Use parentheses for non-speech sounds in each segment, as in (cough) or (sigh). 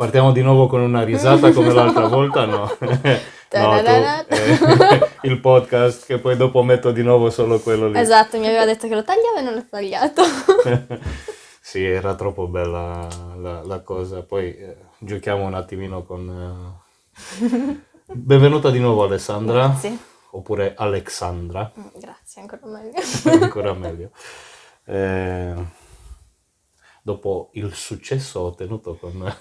Partiamo di nuovo con una risata (laughs) come l'altra volta, no? (laughs) no tu, eh, (laughs) il podcast che poi dopo metto di nuovo solo quello lì. Esatto, mi aveva detto che lo tagliava e non l'ho tagliato. sì, era troppo bella la, la cosa. Poi eh, giochiamo un attimino con... Eh... Benvenuta di nuovo Alessandra. Grazie. Oppure Alexandra. Mm, grazie, ancora meglio. ancora meglio. Eh, dopo il successo ottenuto con, (laughs)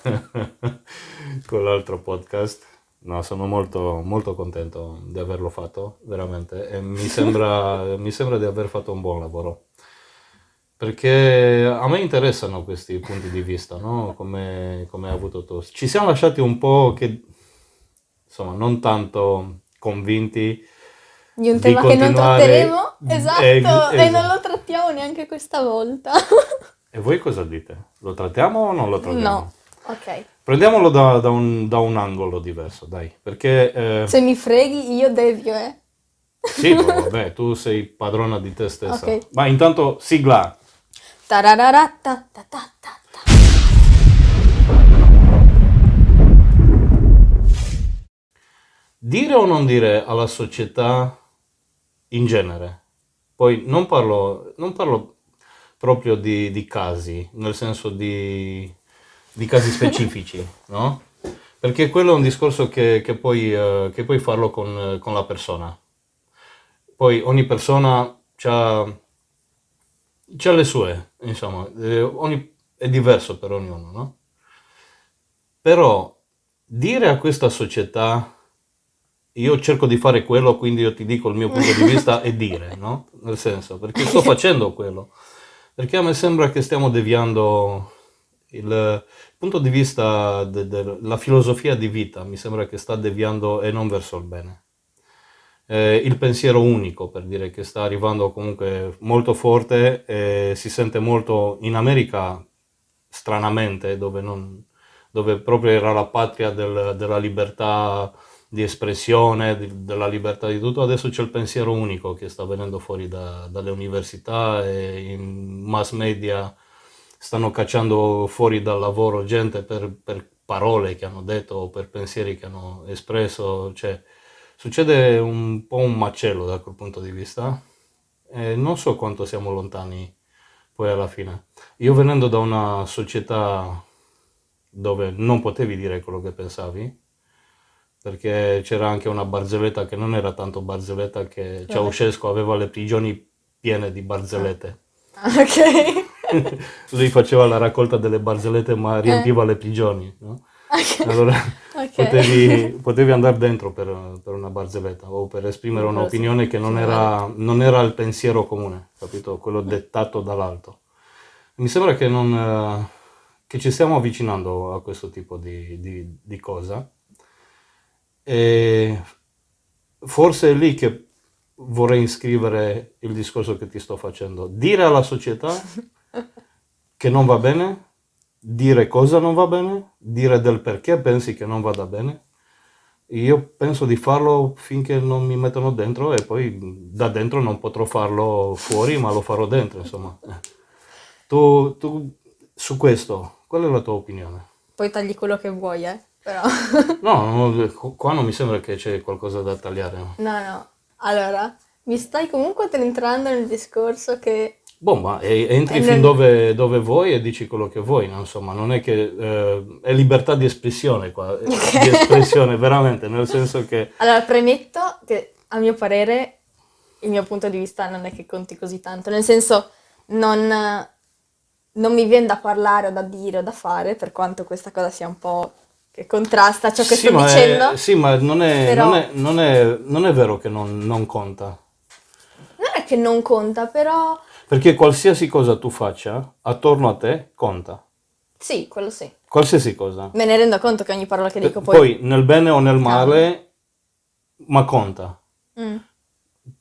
con l'altro podcast, no, sono molto, molto contento di averlo fatto, veramente, e mi sembra, (laughs) mi sembra di aver fatto un buon lavoro. Perché a me interessano questi punti di vista, no? come, come hai avuto tu. Ci siamo lasciati un po' che insomma, non tanto convinti di un tema che non tratteremo, esatto, eh, esatto, e non lo trattiamo neanche questa volta. E voi cosa dite? Lo trattiamo o non lo trattiamo? No, ok. Prendiamolo da, da, un, da un, angolo diverso, dai, perché... Eh... Se mi freghi io devio, eh. Sì, vabbè, tu sei padrona di te stessa. Okay. Ma intanto sigla. Tarararatta, ta, ta, ta. Dire o non dire alla società in genere? Poi non parlo, non parlo proprio di, di, casi, nel senso di, di casi specifici, (laughs) no? Perché quello è un discorso che, che, puoi, uh, che puoi, farlo con, con, la persona. Poi ogni persona ha le sue, insomma, eh, ogni, è diverso per ognuno, no? Però dire a questa società io cerco di fare quello, quindi io ti dico il mio punto di vista (laughs) e dire, no? Nel senso, perché sto facendo quello. Perché a me sembra che stiamo deviando il punto di vista della filosofia di vita, mi sembra che sta deviando e non verso il bene. Eh, il pensiero unico, per dire che sta arrivando comunque molto forte e si sente molto in America, stranamente, dove, non, dove proprio era la patria del, della libertà di espressione, di, della libertà di tutto, adesso c'è il pensiero unico che sta venendo fuori da, dalle università e in mass media stanno cacciando fuori dal lavoro gente per, per parole che hanno detto o per pensieri che hanno espresso, cioè succede un po' un macello da quel punto di vista. E non so quanto siamo lontani poi alla fine. Io venendo da una società dove non potevi dire quello che pensavi, perché c'era anche una barzelletta che non era tanto barzelletta, che Ceausescu aveva le prigioni piene di barzellette. Ah, ok. (laughs) Lui faceva la raccolta delle barzellette ma riempiva eh. le prigioni, no? Okay. Allora (laughs) okay. Potevi, potevi, andare dentro per, per, una barzelletta o per esprimere un'opinione che non era, non era, il pensiero comune, capito? Quello dettato dall'alto. Mi sembra che, non, che ci stiamo avvicinando a questo tipo di, di, di cosa e forse è lì che vorrei iscrivere il discorso che ti sto facendo. Dire alla società (laughs) che non va bene, dire cosa non va bene, dire del perché pensi che non vada bene. Io penso di farlo finché non mi mettono dentro e poi da dentro non potrò farlo fuori, ma lo farò dentro, insomma. Tu, tu su questo, qual è la tua opinione? Poi tagli quello che vuoi, eh? Però... (laughs) no, qua non mi sembra che c'è qualcosa da tagliare. No, no. Allora, mi stai comunque entrando nel discorso che... Boh, ma entri fin nel... dove, dove, vuoi e dici quello che vuoi, no? insomma, non è che... Eh, è libertà di espressione qua, (laughs) di espressione veramente, nel senso che... Allora, premetto che a mio parere il mio punto di vista non è che conti così tanto, nel senso non, non mi viene da parlare o da dire o da fare, per quanto questa cosa sia un po' che contrasta ciò che sì, sto dicendo. È, sì, ma non è, però... non è, non è, non è vero che non, non, conta. Non è che non conta, però... Perché qualsiasi cosa tu faccia, attorno a te, conta. Sì, quello sì. Qualsiasi cosa. Me ne rendo conto che ogni parola che dico poi... Poi, nel bene o nel male, ma conta. Mm.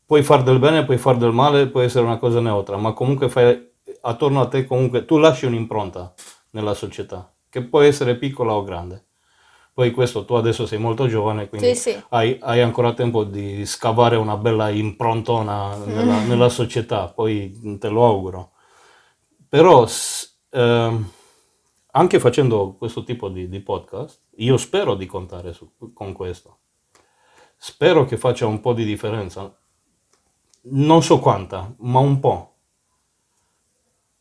Puoi fare del bene, puoi fare del male, può essere una cosa neutra, ma comunque fai attorno a te, comunque tu lasci un'impronta nella società, che può essere piccola o grande. Poi questo tu adesso sei molto giovane, quindi sì, sì. Hai, hai, ancora tempo di scavare una bella improntona nella, mm. nella società, poi te lo auguro. Però eh, anche facendo questo tipo di, di podcast, io spero di contare su- con questo. Spero che faccia un po' di differenza. Non so quanta, ma un po'.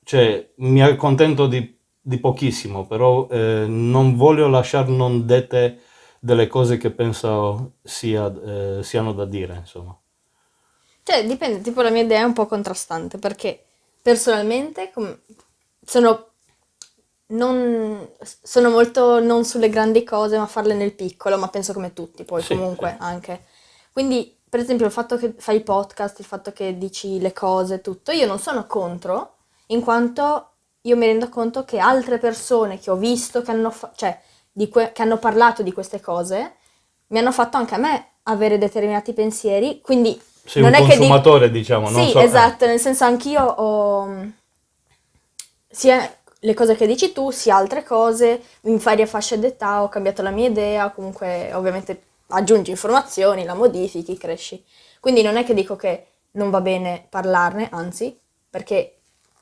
Cioè, mi accontento di, di pochissimo, però eh, non voglio lasciare non dette delle cose che penso sia, eh, siano da dire, insomma. Cioè, dipende, tipo la mia idea è un po' contrastante perché personalmente com- sono, non, sono molto non sulle grandi cose, ma farle nel piccolo, ma penso come tutti poi Sì, comunque sì. anche. Quindi, per esempio, il fatto che fai podcast, il fatto che dici le cose, tutto, io non sono contro, in quanto io mi rendo conto che altre persone che ho visto, che hanno, fa- cioè, di que- che hanno parlato di queste cose, mi hanno fatto anche a me avere determinati pensieri, quindi Sei non un è che di- consumatore, diciamo, non sì, so- eh. esatto, nel senso anch'io ho sia le cose che dici tu, sia altre cose, in varie fasce d'età ho cambiato la mia idea, comunque ovviamente aggiungi informazioni, la modifichi, cresci. Quindi non è che dico che non va bene parlarne, anzi, perché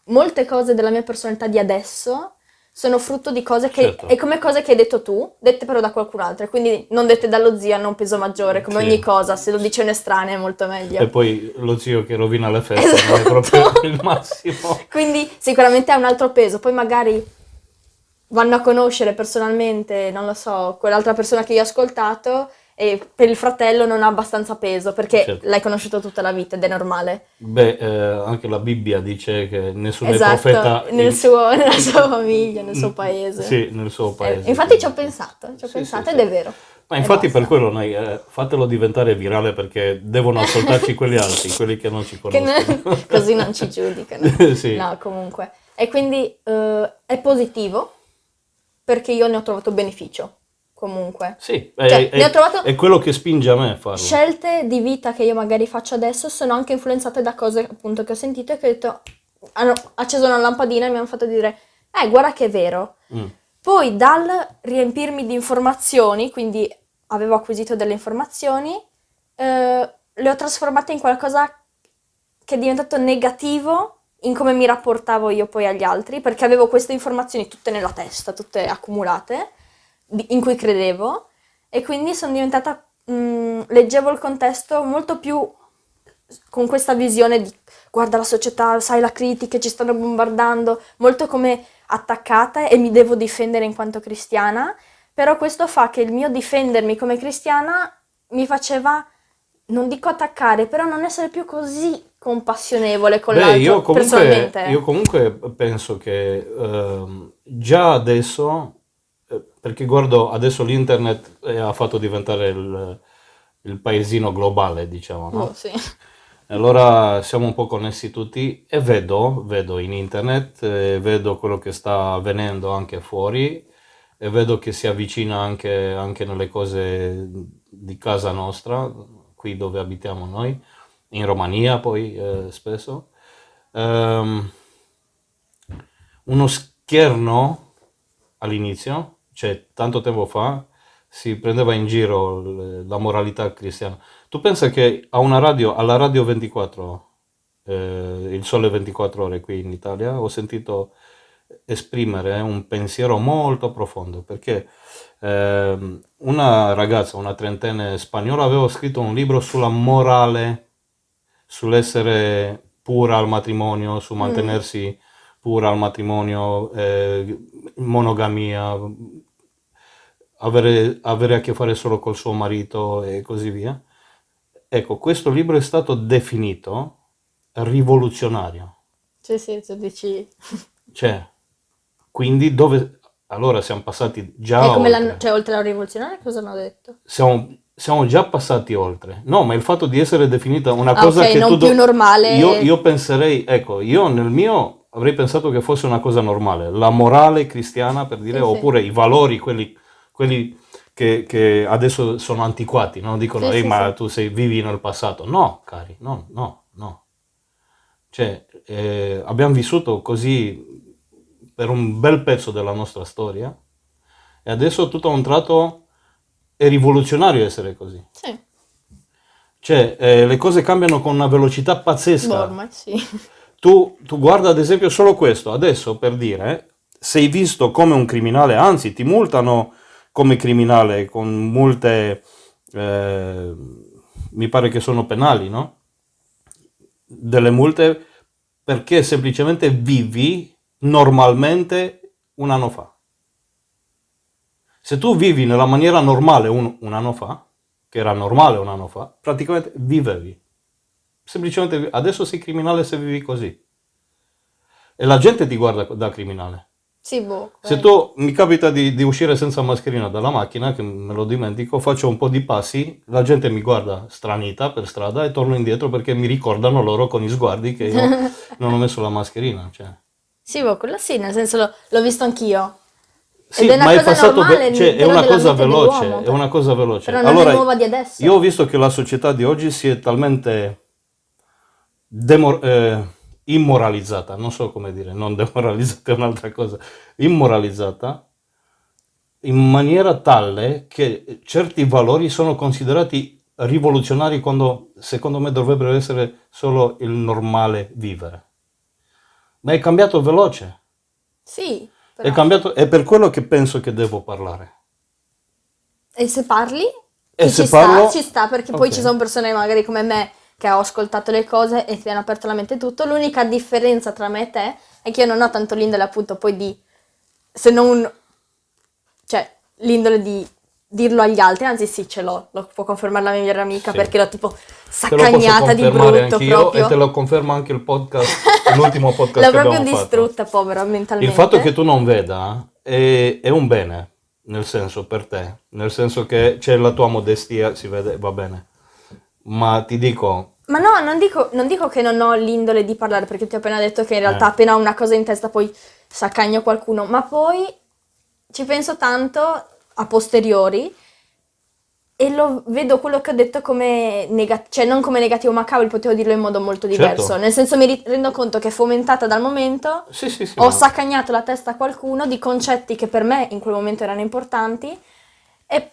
molte cose della mia personalità di adesso sono frutto di cose che, Certo. è come cose che hai detto tu, dette però da qualcun altro, quindi non dette dallo zio hanno un peso maggiore, come Sì. ogni cosa, se lo dice un estraneo è molto meglio. E poi lo zio che rovina le feste non è Esatto. proprio il massimo. (laughs) Quindi sicuramente ha un altro peso, poi magari vanno a conoscere personalmente, non lo so, quell'altra persona che io ho ascoltato e per il fratello non ha abbastanza peso perché Certo. l'hai conosciuto tutta la vita ed è normale. Beh, eh, anche la Bibbia dice che nessuno è esatto, profeta nel in- suo- (laughs) nella sua famiglia, nel suo paese. Sì, nel suo Eh, paese. infatti ci ho pensato, ci ho Sì, pensato sì, ed sì. è vero. Ma infatti per quello noi eh, fatelo diventare virale perché devono ascoltarci (laughs) quelli altri, quelli che non ci conoscono. non- (laughs) così non ci giudicano. No, comunque. E quindi eh, è positivo perché io ne ho trovato beneficio, comunque. Sì, è, Cioè, è- ne ho trovato- è quello che spinge a me a farlo. Scelte di vita che io magari faccio adesso sono anche influenzate da cose appunto che ho sentito e che ho detto, hanno acceso una lampadina e mi hanno fatto dire, eh, guarda che è vero. Mm. Poi dal riempirmi di informazioni, quindi avevo acquisito delle informazioni, eh, le ho trasformate in qualcosa che è diventato negativo in come mi rapportavo io poi agli altri, perché avevo queste informazioni tutte nella testa, tutte accumulate, in cui credevo, e quindi sono diventata, mh, leggevo il contesto molto più con questa visione di guarda la società, sai la critica, ci stanno bombardando, molto come attaccata e mi devo difendere in quanto cristiana, però questo fa che il mio difendermi come cristiana mi faceva, non dico attaccare, però non essere più così compassionevole con Beh, l'altro io comunque, personalmente. io comunque penso che ehm, già adesso, perché guardo adesso l'internet eh, ha fatto diventare il, il paesino globale, diciamo, no? Oh, sì. Allora siamo un po' connessi tutti e vedo, vedo in internet, eh, vedo quello che sta avvenendo anche fuori e vedo che si avvicina anche, anche nelle cose di casa nostra, qui dove abitiamo noi, in Romania poi eh, spesso. Ehm, uno scherno all'inizio, cioè tanto tempo fa, si prendeva in giro la moralità cristiana. Tu pensa che a una radio, alla Radio 24, eh, il Sole 24 Ore qui in Italia, ho sentito esprimere un pensiero molto profondo, perché ehm, una ragazza, una trentenne spagnola, aveva scritto un libro sulla morale, sull'essere pura al matrimonio, su mantenersi pura al matrimonio, eh, monogamia, avere, avere a che fare solo col suo marito e così via. Ecco, questo libro è stato definito rivoluzionario. Sì, sì, tu dici... Cioè, quindi dove... Allora siamo passati già oltre. cioè, oltre alla rivoluzionaria cosa hanno detto? Siamo, siamo già passati oltre. No, ma il fatto di essere definita una Ah, cosa ok, che non tu... do- più normale. Io, io penserei, ecco, io nel mio avrei pensato che fosse una cosa normale, la morale cristiana per dire, Sì, sì. oppure i valori, quelli, quelli che, che adesso sono antiquati, no? Dicono, Sì, "Ehi, sì, ma sì. tu sei, vivi nel passato. No, cari, no, no, no. Cioè, eh, abbiamo vissuto così per un bel pezzo della nostra storia e adesso tutto a un tratto è rivoluzionario essere così. Sì, Cioè, eh, le cose cambiano con una velocità pazzesca. boh, ormai sì. Tu, tu guarda ad esempio solo questo, adesso per dire, sei visto come un criminale, anzi ti multano come criminale con multe, eh, mi pare che sono penali, no? Delle multe perché semplicemente vivi normalmente un anno fa. Se tu vivi nella maniera normale un, un anno fa, che era normale un anno fa, praticamente vivevi. Semplicemente adesso sei criminale se vivi così. E la gente ti guarda da criminale. Sì, boh. Se tu mi capita di, di uscire senza mascherina dalla macchina, che me lo dimentico, faccio un po' di passi, la gente mi guarda stranita per strada e torno indietro perché mi ricordano loro con i sguardi che io (laughs) non ho messo la mascherina. Cioè. Sì, boh, quello sì, nel senso l'ho, l'ho visto anch'io. Sì, Ed è una ma è cosa passato normale, ve- cioè, è una cosa veloce, è una cosa veloce. Però non allora, è nuova di adesso. io ho visto che la società di oggi si è talmente demor- eh, immoralizzata, non so come dire, non demoralizzata è un'altra cosa, immoralizzata in maniera tale che certi valori sono considerati rivoluzionari quando secondo me dovrebbero essere solo il normale vivere. Ma è cambiato veloce, Sì, è però- cambiato, è per quello che penso che devo parlare. E se parli? E se ci parlo- sta, ci sta, perché poi Ok. ci sono persone magari come me che ho ascoltato le cose e ti hanno aperto la mente tutto. L'unica differenza tra me e te è che io non ho tanto l'indole appunto poi di, se non, cioè l'indole di dirlo agli altri, anzi sì ce l'ho, lo può confermare la mia migliore amica Sì. perché l'ho tipo saccagnata di brutto proprio. e te lo conferma anche il podcast, l'ultimo (laughs) podcast L'ho che proprio abbiamo fatto. distrutta, povera, mentalmente. Il fatto che tu non veda è, è un bene, nel senso per te, nel senso che c'è la tua modestia, si vede, va bene. Ma ti dico, Ma no, non dico, non dico che non ho l'indole di parlare, perché ti ho appena detto che in realtà Eh. appena ho una cosa in testa poi saccagno qualcuno, ma poi ci penso tanto a posteriori e lo vedo quello che ho detto come negativo, cioè non come negativo, ma cavolo, potevo dirlo in modo molto Certo. diverso. Nel senso mi rendo conto che fomentata dal momento sì sì sì, ho ma- saccagnato la testa a qualcuno di concetti che per me in quel momento erano importanti, e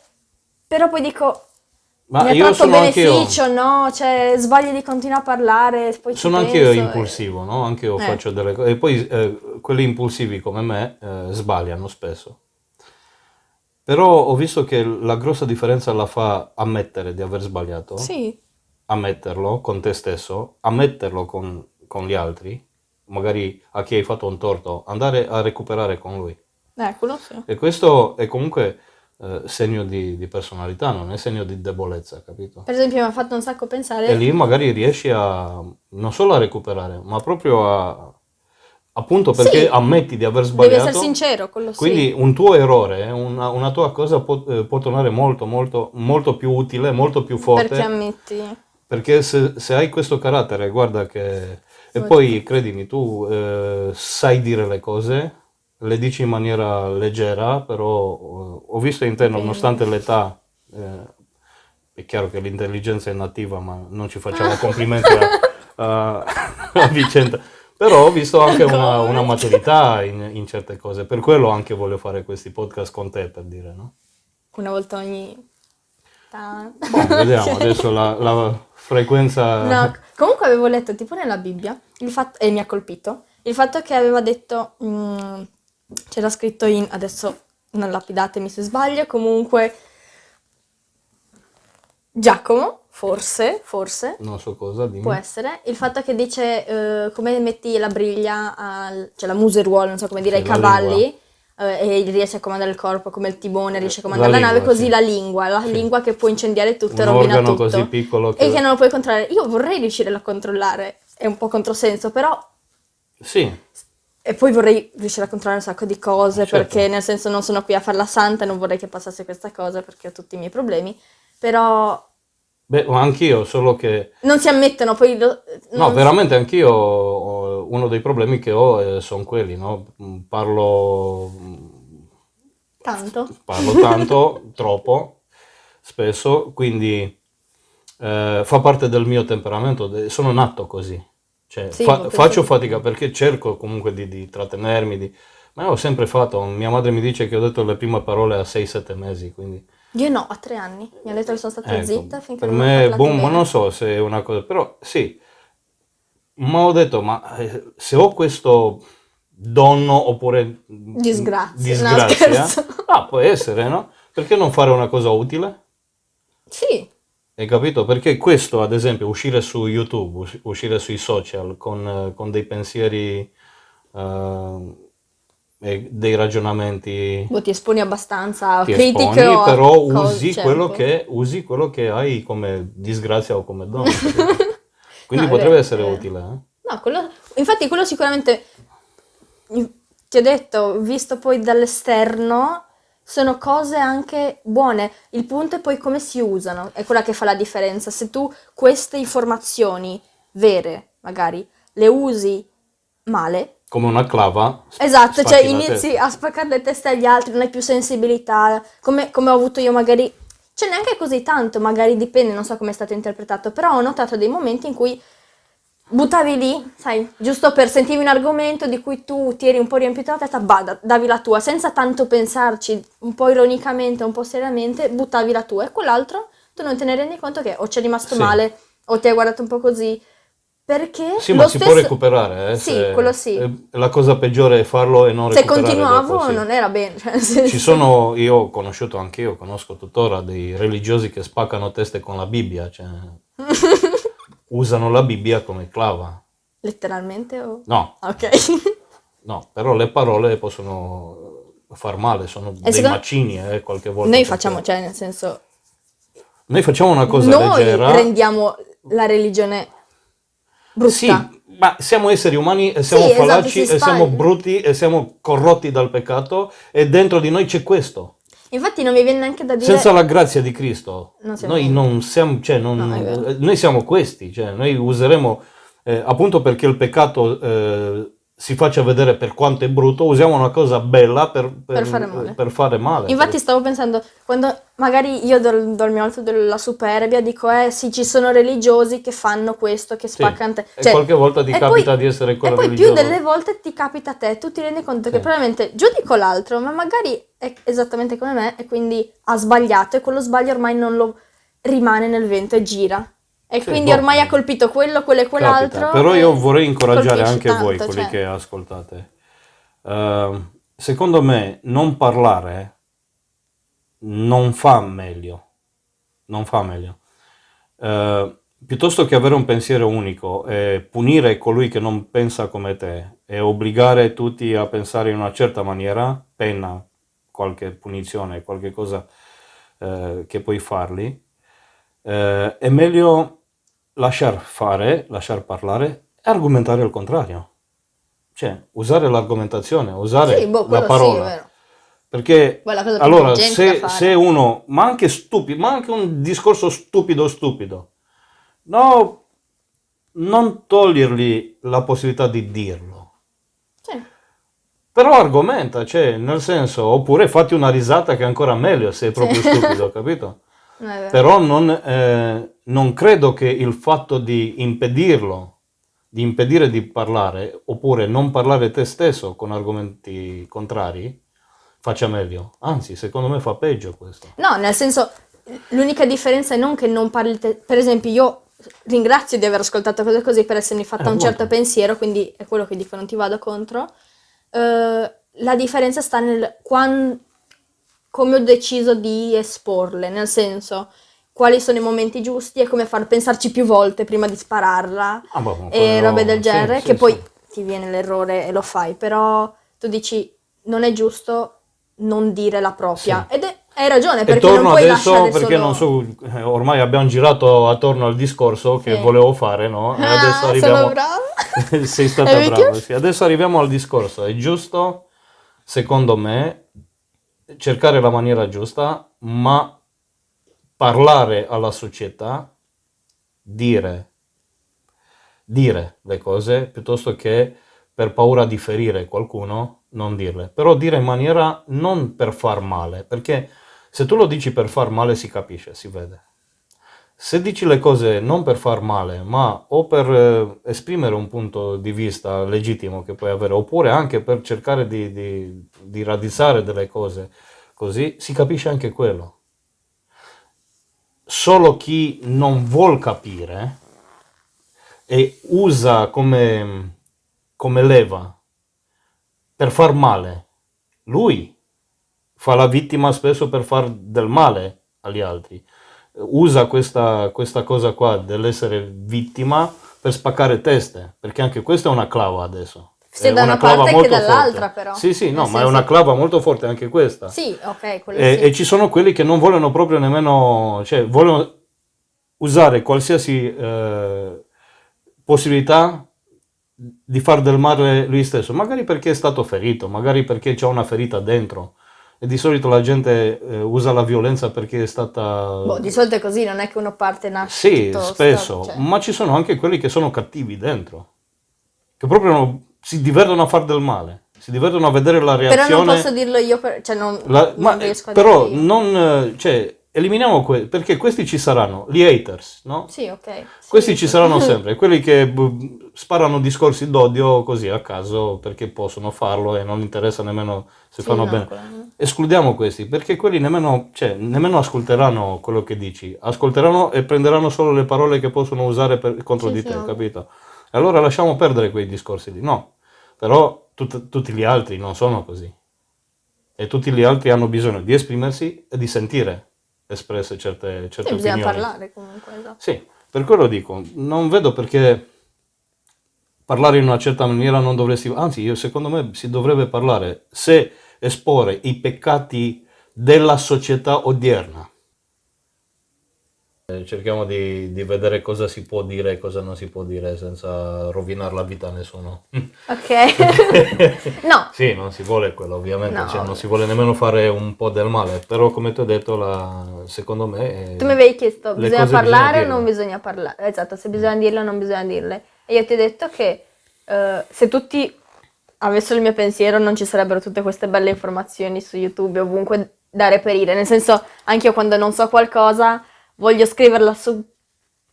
però poi dico, ma ha io sono anch'io, beneficio, no? Cioè, sbagli di continuare a parlare, poi sono anch'io penso e- impulsivo, no? Anche io Eh. faccio delle cose, e poi eh, quelli impulsivi come me eh, sbagliano spesso. Però ho visto che la grossa differenza la fa ammettere di aver sbagliato. Sì, ammetterlo con te stesso, ammetterlo con, con gli altri, magari a chi hai fatto un torto, andare a recuperare con lui. eh, quello sì. E questo è comunque eh, segno di, di personalità, non è segno di debolezza, capito? Per esempio mi ha fatto un sacco pensare... E lì magari riesci a non solo a recuperare, ma proprio a appunto perché Sì. ammetti di aver Devi sbagliato. essere sincero, quello Quindi sì. un tuo errore, una, una tua cosa può, eh, può tornare molto, molto, molto più utile, molto più forte. Perché ammetti. Perché se, se hai questo carattere, guarda che... E poi, credimi, tu eh, sai dire le cose, le dici in maniera leggera, però eh, ho visto in te, nonostante l'età, eh, è chiaro che l'intelligenza è nativa, ma non ci facciamo complimenti a, a- (laughs) a vicenda. Però ho visto anche una, una maturità in, in certe cose, per quello anche voglio fare questi podcast con te, per dire, no? Una volta ogni... tanto. Boh, vediamo, adesso la, la frequenza... No, comunque avevo letto tipo nella Bibbia, il fatto, e mi ha colpito, il fatto che aveva detto, mm, c'era scritto in, adesso non lapidatemi se sbaglio, comunque Giacomo, forse, forse, Non so cosa, dimmi. può essere, il fatto che dice eh, come metti la briglia, al, cioè la museruola, non so come dire, ai cavalli, eh, e riesce a comandare il corpo come il timone, riesce a comandare La la, nave, lingua, così sì. la lingua, la Sì. lingua che può incendiare tutto e rovina tutto. così piccolo che... E che non lo puoi controllare. Io vorrei riuscire a controllare, è un po' controsenso, però. Sì, E poi vorrei riuscire a controllare un sacco di cose, Certo. perché nel senso non sono qui a fare la santa, non vorrei che passasse questa cosa perché ho tutti i miei problemi. Però beh, anch'io, solo che... non si ammettono, poi lo- No, non- veramente anch'io, uno dei problemi che ho sono quelli, no? Mm, Parlo, tanto. parlo tanto, (laughs) troppo, spesso, quindi eh, fa parte del mio temperamento, sono nato così. Cioè, Sì, fa- faccio fatica perché cerco comunque di, di trattenermi, di... ma ho sempre fatto. Mia madre mi dice che ho detto le prime parole a 6-7 mesi, quindi... Io no, a tre anni. Mi ha detto che sono stata Ecco, zitta finché per me, boom, ma non so se è una cosa, però sì, ma ho detto, ma eh, se ho questo dono oppure Disgrazia. No, disgrazia. scherzo. ah, può essere, no? Perché non fare una cosa utile? Sì, Hai capito? Perché questo, ad esempio, uscire su YouTube, us- uscire sui social con, con dei pensieri eh, e dei ragionamenti boh, ti esponi abbastanza a ti critiche esponi, o a però cose, usi, certo. quello che, usi quello che hai come disgrazia o come dono. (laughs) capito? Quindi No, potrebbe vero, essere utile. eh? No, quello, infatti quello sicuramente, ti ho detto, visto poi dall'esterno, sono cose anche buone. Il punto è poi come si usano, è quella che fa la differenza. Se tu queste informazioni vere, magari, le usi male, Come una clava. Esatto, cioè inizi testa. a spaccare le teste agli altri, non hai più sensibilità, come, come ho avuto io magari, cioè neanche così tanto, magari dipende, non so come è stato interpretato, però ho notato dei momenti in cui buttavi lì, sai, giusto per sentivi un argomento di cui tu ti eri un po' riempito la testa, bah, da- davi la tua, senza tanto pensarci, un po' ironicamente, un po' seriamente, buttavi la tua e quell'altro tu non te ne rendi conto che o ci è rimasto Sì. male o ti hai guardato un po' così, perché Sì, lo ma si può stesso- recuperare. eh, Sì, se- quello sì. La cosa peggiore è farlo e non Se recuperare continuavo dopo, sì. non era bene, cioè, senso- Ci sono, io ho conosciuto anche io, conosco tuttora dei religiosi che spaccano teste con la Bibbia, cioè (laughs) usano la Bibbia come clava. Letteralmente o... No, Ok. (laughs) no, però le parole possono far male, sono dei secondo- macini eh, qualche volta. Noi perché- facciamo, cioè nel senso, Noi facciamo una cosa noi leggera. rendiamo la religione brutta. Sì, ma siamo esseri umani e siamo Sì, esatto, fallaci si e siamo brutti e siamo corrotti dal peccato e dentro di noi c'è questo. Infatti non mi viene neanche da dire... Senza la grazia di Cristo, Non noi non siamo, cioè, non- No, eh, noi siamo questi, cioè, noi useremo, eh, appunto perché il peccato eh, si faccia vedere per quanto è brutto, usiamo una cosa bella per, Per fare male. per fare male. Infatti stavo pensando, quando magari io do il mio alto della superbia, dico, eh sì, ci sono religiosi che fanno questo, che Sì. spaccano te. E qualche volta ti capita di essere quello E poi religioso. più delle volte ti capita a te, tu ti rendi conto che Sì. probabilmente giudico l'altro, ma magari è esattamente come me e quindi ha sbagliato e quello sbaglio ormai non lo rimane nel vento e gira. E Sì, quindi boh. ormai ha colpito quello, quello e quell'altro. Capita. Però io vorrei incoraggiare anche tanto, voi, quelli cioè. che ascoltate. Ehm, secondo me non parlare non fa meglio. Non fa meglio. Eh, piuttosto che avere un pensiero unico e punire colui che non pensa come te e obbligare tutti a pensare in una certa maniera, pena, qualche punizione, qualche cosa eh, che puoi farli, eh, è meglio lasciar fare, lasciar parlare e argomentare al contrario. Cioè, usare l'argomentazione, usare Sì, boh, la sì, parola. vero. Perché allora, se, se uno, ma anche stupido, ma anche un discorso stupido stupido, no, non togliergli la possibilità di dirlo. Sì. Però argomenta, cioè, nel senso, oppure fatti una risata che è ancora meglio se è proprio Sì. stupido, (laughs) capito? Però non, eh, non credo che il fatto di impedirlo, di impedire di parlare, oppure non parlare te stesso con argomenti contrari, faccia meglio. Anzi, secondo me fa peggio questo. No, nel senso, l'unica differenza è non che non parli te. Per esempio, io ringrazio di aver ascoltato cose così per essermi fatta Eh, un certo molto. pensiero, quindi è quello che dico, non ti vado contro. Eh, la differenza sta nel quan- come ho deciso di esporle, nel senso, quali sono i momenti giusti e come far pensarci più volte prima di spararla Ah, boh, e robe del sì, genere, sì, che poi sì. ti viene l'errore e lo fai, però tu dici non è giusto non dire la propria. Ed è, hai ragione, E perché torno non puoi adesso lasciare perché solo... non so, eh, ormai abbiamo girato attorno al discorso che Sì. volevo fare, no? E Ah, adesso sono arriviamo... (laughs) Sei stata brava, sì. Adesso arriviamo al discorso. È giusto, secondo me, cercare la maniera giusta, ma parlare alla società, dire, dire le cose, piuttosto che per paura di ferire qualcuno, non dirle. Però dire in maniera non per far male, perché se tu lo dici per far male si capisce, si vede. Se dici le cose non per far male, ma o per eh, esprimere un punto di vista legittimo che puoi avere, oppure anche per cercare di, di, di radizzare delle cose, così si capisce anche quello. Solo chi non vuol capire e usa come, come leva per far male. Lui fa la vittima spesso per far del male agli altri. Usa questa, questa cosa qua dell'essere vittima per spaccare teste, perché anche questa è una clava adesso. Sia È da una clava parte che dall'altra, forte. però. Sì, sì, no, ma è una clava molto forte anche questa. Sì, ok, E, sì. e ci sono quelli che non vogliono proprio nemmeno, cioè vogliono usare qualsiasi eh, possibilità di far del male lui stesso, magari perché è stato ferito, magari perché c'è una ferita dentro. E di solito la gente eh, usa la violenza perché è stata... Boh, di solito è così, non è che uno parte e nasce Sì, tutto spesso, cioè. ma ci sono anche quelli che sono cattivi dentro, che proprio non- si divertono a far del male, si divertono a vedere la Però reazione. non posso dirlo io, per- cioè non, La- non ma, riesco a però dirlo io. non, cioè, eliminiamo que- perché questi ci saranno, gli haters, no? Sì, ok. Questi sì. ci saranno (laughs) sempre, quelli che b- sparano discorsi d'odio così a caso perché possono farlo e non interessa nemmeno se Sì, fanno no, bene. quello- Escludiamo questi perché quelli nemmeno, cioè, nemmeno ascolteranno quello che dici, ascolteranno e prenderanno solo le parole che possono usare per- contro Sì, di te, ovvio. capito? E allora lasciamo perdere quei discorsi lì, no, però tut- tutti gli altri non sono così e tutti gli altri hanno bisogno di esprimersi e di sentire espresse certe, certe bisogna opinioni. parlare comunque, esatto. Sì, per quello dico, non vedo perché parlare in una certa maniera non dovresti, anzi, io, secondo me si dovrebbe parlare se esporre i peccati della società odierna. Eh, Cerchiamo di, di vedere cosa si può dire e cosa non si può dire senza rovinare la vita a nessuno. Ok. (laughs) no, Sì, non si vuole quello, ovviamente, No. cioè, non si vuole nemmeno fare un po' del male, però come ti ho detto, la- secondo me... tu mi avevi chiesto, bisogna parlare o non bisogna parlare? Esatto, se bisogna dirle o non bisogna dirle. E io ti ho detto che eh, se tutti avessero il mio pensiero non ci sarebbero tutte queste belle informazioni su YouTube ovunque da reperire. Nel senso, anche io quando non so qualcosa voglio scriverla su,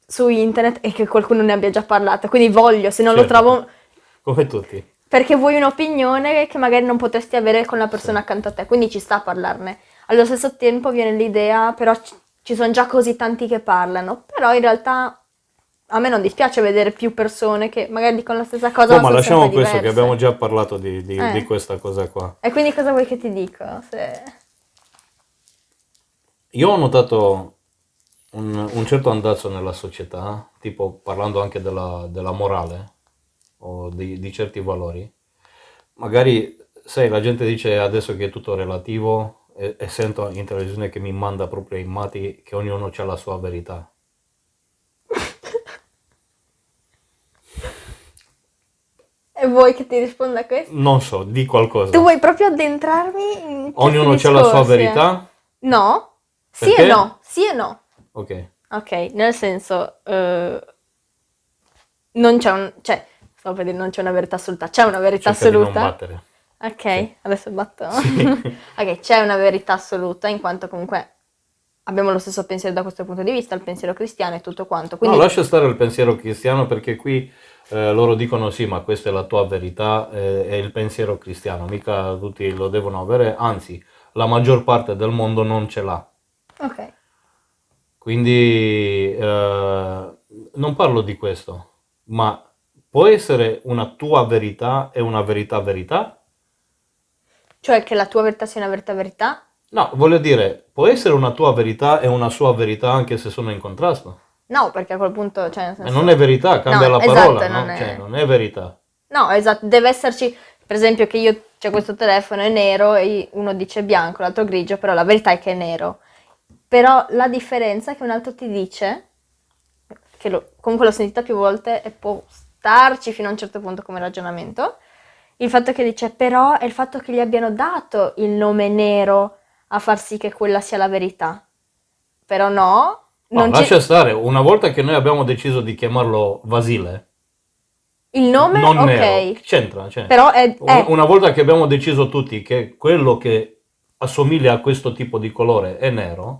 su internet e che qualcuno ne abbia già parlato. Quindi voglio, se non lo Certo. trovo... Come tutti. Perché vuoi un'opinione che magari non potresti avere con la persona accanto a te, quindi ci sta a parlarne. Allo stesso tempo viene l'idea, però ci, ci sono già così tanti che parlano, però in realtà a me non dispiace vedere più persone che magari dicono la stessa cosa, No, ma lasciamo questo che diverse. abbiamo già parlato di, di- Eh. di questa cosa qua. E quindi cosa vuoi che ti dico? Se- Io ho notato un, un certo andazzo nella società, tipo parlando anche della, della morale o di, di certi valori. Magari, sai, la gente dice adesso che è tutto relativo e, e sento in televisione che mi manda proprio i matti che ognuno ha la sua verità. E vuoi che ti risponda a questo? Non so, di qualcosa. Tu vuoi proprio addentrarmi in Ognuno ha la sua verità? No, sì Perché? e no, sì e no. Ok. Ok, nel senso, eh, non c'è un, cioè, stavo per dire non c'è una verità assoluta, c'è una verità Cerca di non assoluta. battere. Ok, adesso batto. (laughs) (laughs) ok, c'è una verità assoluta in quanto comunque abbiamo lo stesso pensiero da questo punto di vista, il pensiero cristiano e tutto quanto. Quindi, No, lascia stare il pensiero cristiano perché qui eh, loro dicono sì, ma questa è la tua verità, eh, è il pensiero cristiano, mica tutti lo devono avere, anzi, la maggior parte del mondo non ce l'ha. ok, Quindi eh, non parlo di questo, ma può essere una tua verità e una verità verità? cioè che la tua verità sia una verità verità? No, voglio dire, può essere una tua verità e una sua verità anche se sono in contrasto. No, perché a quel punto, cioè, senso- non è verità, cambia No, la esatto, parola, no? non è- Cioè, non è verità. No, esatto, deve esserci, per esempio che io c'è questo telefono è nero e uno dice bianco, l'altro grigio, però la verità è che è nero. Però la differenza è che un altro ti dice, che lo- comunque l'ho sentita più volte e può starci fino a un certo punto come ragionamento, il fatto che dice però è il fatto che gli abbiano dato il nome nero a far sì che quella sia la verità. Però no, No, non ci- lascia stare, una volta che noi abbiamo deciso di chiamarlo Vasile, il nome, non ok, nero, c'entra? Cioè, però è, è- una volta che abbiamo deciso tutti che quello che assomiglia a questo tipo di colore è nero,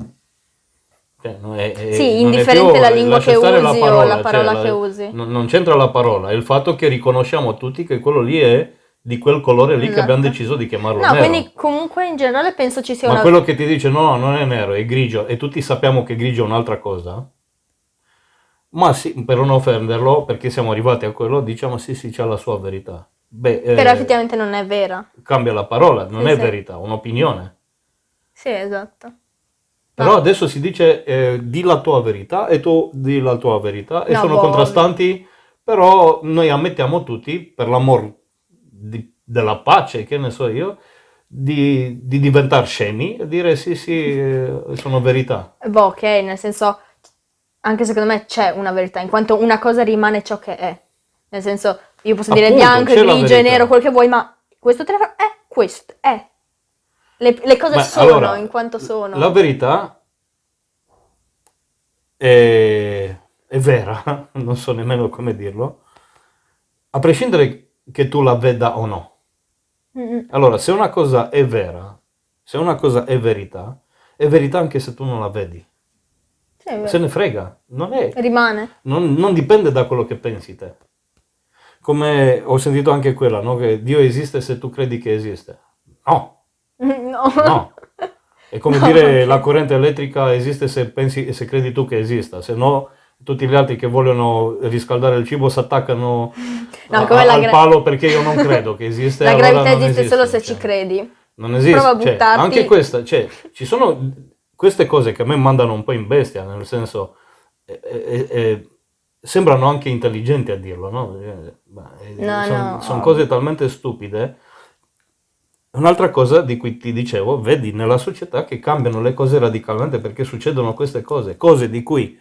cioè, è- è- Sì, è indifferente più- la lingua che usi o la parola che usi. Non, non c'entra la parola, è il fatto che riconosciamo tutti che quello lì è di quel colore lì che Esatto. abbiamo deciso di chiamarlo No, nero. quindi comunque in generale penso ci sia Ma una... quello che ti dice no, no, non è nero, è grigio, e tutti sappiamo che grigio è un'altra cosa, ma sì, per non offenderlo, perché siamo arrivati a quello, diciamo sì, sì, c'ha la sua verità. beh, eh, Però effettivamente non è vera. cambia la parola, non Sì, è verità, un'opinione. Sì, esatto. Però No. adesso si dice eh, di la tua verità e tu di la tua verità e No, sono boh, contrastanti, però noi ammettiamo tutti, per l'amor di- della pace, che ne so io, di, di diventare scemi e dire sì, sì, eh, sono verità. Boh, ok, nel senso, anche secondo me c'è una verità, in quanto una cosa rimane ciò che è. Nel senso, io posso dire Appunto, bianco, grigio nero, quel che vuoi, ma questo telefono è questo, è. Le, le cose Beh, sono allora, in quanto sono. La verità è, è vera, (laughs) non so nemmeno come dirlo, a prescindere che tu la veda o no. Mm, Allora, se una cosa è vera, se una cosa è verità, è verità anche se tu non la vedi. sì. Se ne frega, non, è, Rimane. non, non dipende da quello che pensi te. Come ho sentito anche quella, no? Che Dio esiste se tu credi che esiste. No, (laughs) No. no. È come No, dire la corrente elettrica esiste se pensi se credi tu che esista, se no tutti gli altri che vogliono riscaldare il cibo si attaccano No, a- al gra- palo perché io non credo che esiste. (laughs) La allora gravità non esiste solo se cioè. ci credi. Non esiste. Prova a cioè, buttarti. anche questa, cioè, ci sono queste cose che a me mandano un po' in bestia, nel senso, eh, eh, eh, sembrano anche intelligenti a dirlo, no? No, no. sono cose talmente stupide. Un'altra cosa di cui ti dicevo, vedi nella società che cambiano le cose radicalmente perché succedono queste cose, cose di cui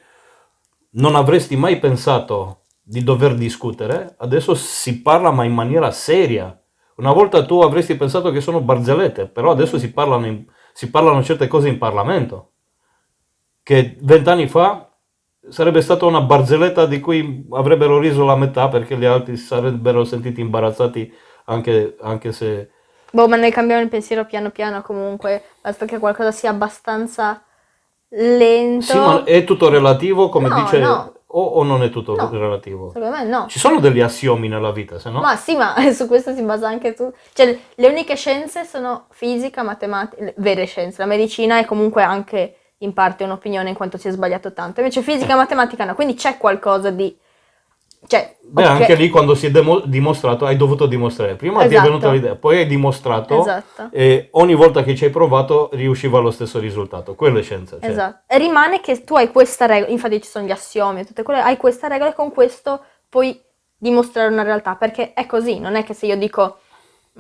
non avresti mai pensato di dover discutere, adesso si parla ma in maniera seria. Una volta tu avresti pensato che sono barzellette, però adesso si parlano, in- si parlano certe cose in Parlamento, che vent'anni fa sarebbe stata una barzelletta di cui avrebbero riso la metà perché gli altri sarebbero sentiti imbarazzati anche, anche se... Boh, ma noi cambiamo il pensiero piano piano comunque. Basta che qualcosa sia abbastanza lento. Sì, ma è tutto relativo, come No, dice... no. O, o non è tutto No. relativo? Secondo me no. Ci sono degli assiomi nella vita, se no... Ma sì, ma (laughs) su questo si basa anche tu. Cioè, le uniche scienze sono fisica, matematica, vere scienze. La medicina è comunque anche in parte un'opinione in quanto si è sbagliato tanto. Invece fisica e matematica no, quindi c'è qualcosa di... Cioè, Beh, ok, anche lì quando si è demo- dimostrato, hai dovuto dimostrare. Prima ti è Esatto. venuta l'idea, poi hai dimostrato Esatto. e ogni volta che ci hai provato riusciva lo stesso risultato. Quello è scienza. cioè. Esatto. E rimane che tu hai questa regola, infatti ci sono gli assiomi e tutte quelle, hai questa regola e con questo puoi dimostrare una realtà, perché è così, non è che se io dico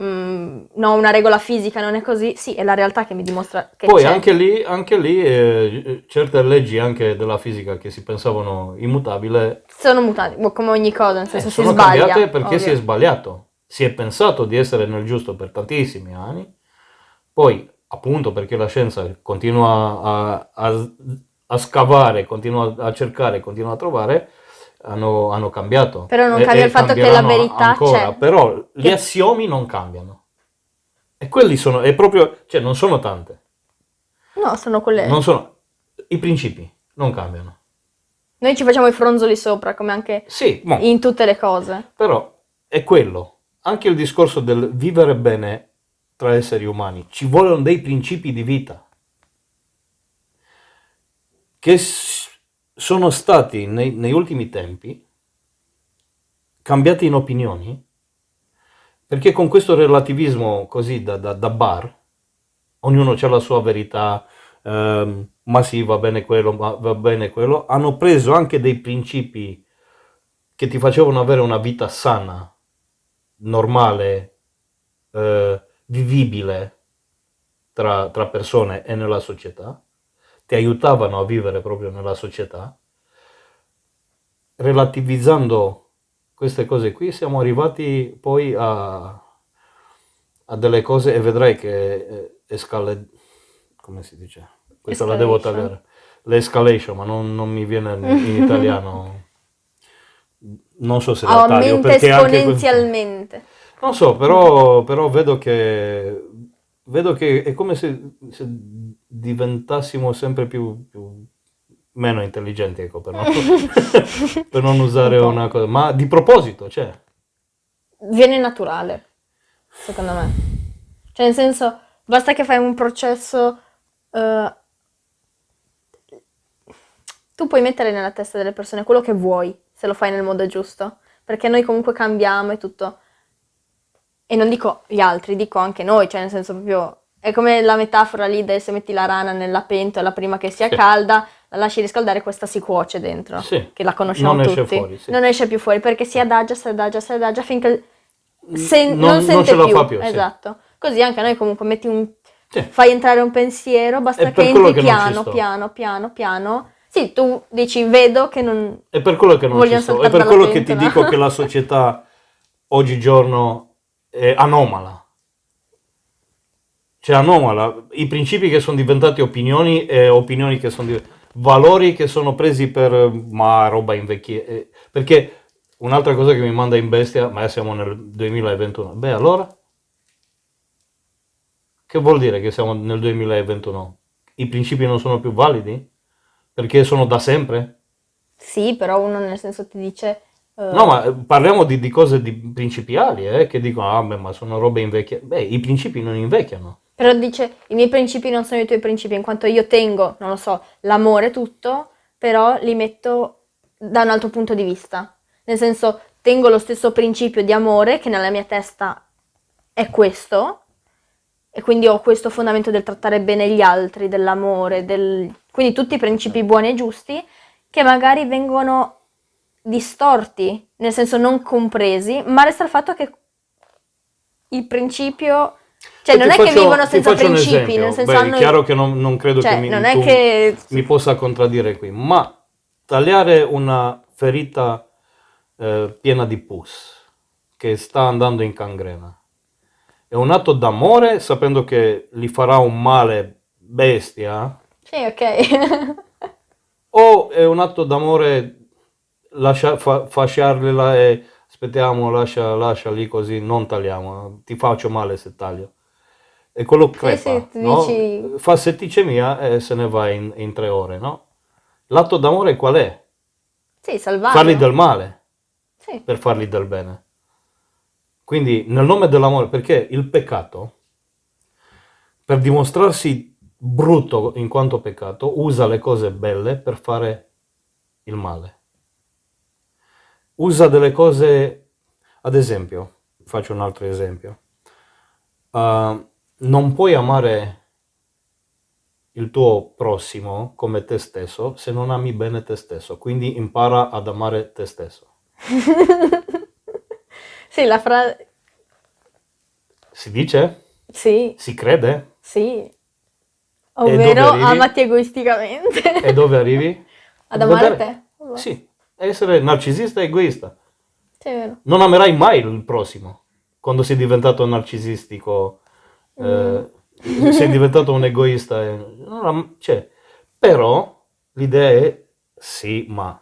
mm, no, una regola fisica non è così, sì, è la realtà che mi dimostra che Poi c'è. anche lì, anche lì eh, certe leggi anche della fisica che si pensavano immutabili Sono mutate, boh, come ogni cosa, nel eh, senso si sono sbaglia. cambiate perché ovvio. si è sbagliato. Si è pensato di essere nel giusto per tantissimi anni, poi appunto perché la scienza continua a, a- a scavare, continua a cercare, continua a trovare, hanno, hanno cambiato. Però non cambia e il fatto che la verità ancora. c'è. Però gli Che- assiomi non cambiano. E quelli sono, è proprio, cioè non sono tante. No, sono quelle... Non sono, I principi non cambiano. Noi ci facciamo i fronzoli sopra, come anche Sì, mo, in tutte le cose. però è quello. Anche il discorso del vivere bene tra esseri umani. Ci vogliono dei principi di vita che sono stati nei, negli ultimi tempi cambiati in opinioni perché con questo relativismo così da, da- da bar, ognuno ha la sua verità, ehm, ma sì, va bene quello, ma va bene quello, hanno preso anche dei principi che ti facevano avere una vita sana, normale, eh, vivibile tra, tra persone e nella società, ti aiutavano a vivere proprio nella società, relativizzando queste cose qui siamo arrivati poi a, a delle cose e vedrai che eh, escale, come si dice? Questa la devo tagliare. L'escalation, ma non, non mi viene in, (laughs) italiano. Non so se la taglio Aumenta perché anche esponenzialmente. non so, però, però vedo che vedo che è come se, se diventassimo sempre più, più- meno intelligenti, ecco, per non, (laughs) (laughs) per non usare Un una cosa, ma di proposito, cioè. Viene naturale, secondo me. Cioè, nel senso, basta che fai un processo. eh, tu puoi mettere nella testa delle persone quello che vuoi, se lo fai nel modo giusto. Perché noi comunque cambiamo e tutto. e non dico gli altri, dico anche noi, cioè nel senso proprio, è come la metafora lì del se metti la rana nella pentola prima che sia Sì. calda, la lasci riscaldare, questa si cuoce dentro, Sì. che la conosciamo Non esce tutti. fuori, sì. Non esce più fuori perché si adagia, si adagia, si adagia finché se- Non- non, non sente ce la più. fa più. Esatto. Così anche noi comunque metti un... Fai entrare un pensiero, basta che entri che non piano, piano, piano, piano. Sì, tu dici, vedo che non... È per quello che non ci sto. È per quello che ti pentola. dico che la (laughs) società oggigiorno è anomala. Cioè anomala. I principi che sono diventati opinioni e opinioni che sono div- valori che sono presi per ma roba invecchiata. Perché un'altra cosa che mi manda in bestia, ma siamo nel 2021. Beh, allora? Che vuol dire che siamo nel 2021? I principi non sono più validi? Perché sono da sempre? Sì, però uno nel senso ti dice... eh, No, ma eh, parliamo di, di cose di principiali, eh, che dicono, ah, beh, ma sono robe invecchiate. Beh, i principi non invecchiano. Però dice, i miei principi non sono i tuoi principi, in quanto io tengo, non lo so, l'amore tutto, però li metto da un altro punto di vista. Nel senso, tengo lo stesso principio di amore che nella mia testa è questo, e quindi ho questo fondamento del trattare bene gli altri, dell'amore, del... quindi tutti i principi buoni e giusti che magari vengono distorti, nel senso non compresi, ma resta il fatto che il principio, cioè Io non è che faccio- vivono ti senza principi, nel senso Beh, hanno è chiaro che non, non credo cioè, che mi, non è che mi possa contraddire qui, ma tagliare una ferita eh, piena di pus che sta andando in cangrena è un atto d'amore sapendo che gli farà un male bestia Sì, ok. o è un atto d'amore lascia, fa, fasciargliela e aspettiamo, lascia, lascia lì così, non tagliamo, ti faccio male se taglio. E quello crepa, tu no? dici- fa setticemia e se ne va in, in tre ore, no? L'atto d'amore qual è? sì, salvaggio. Fargli del male Sì. per fargli del bene. Quindi nel nome dell'amore, perché il peccato, per dimostrarsi brutto in quanto peccato, usa le cose belle per fare il male. Usa delle cose, ad esempio, faccio un altro esempio, Uh, non puoi amare il tuo prossimo come te stesso se non ami bene te stesso, quindi impara ad amare te stesso. (laughs) Sì, la frase... Si dice? Sì, Si crede? sì. Ovvero amati egoisticamente. E dove arrivi? Ad amare te. Sì, essere narcisista e egoista. Sì. Non amerai mai il prossimo. Quando sei diventato narcisistico, eh, sei diventato un egoista. am- cioè, però l'idea è sì, ma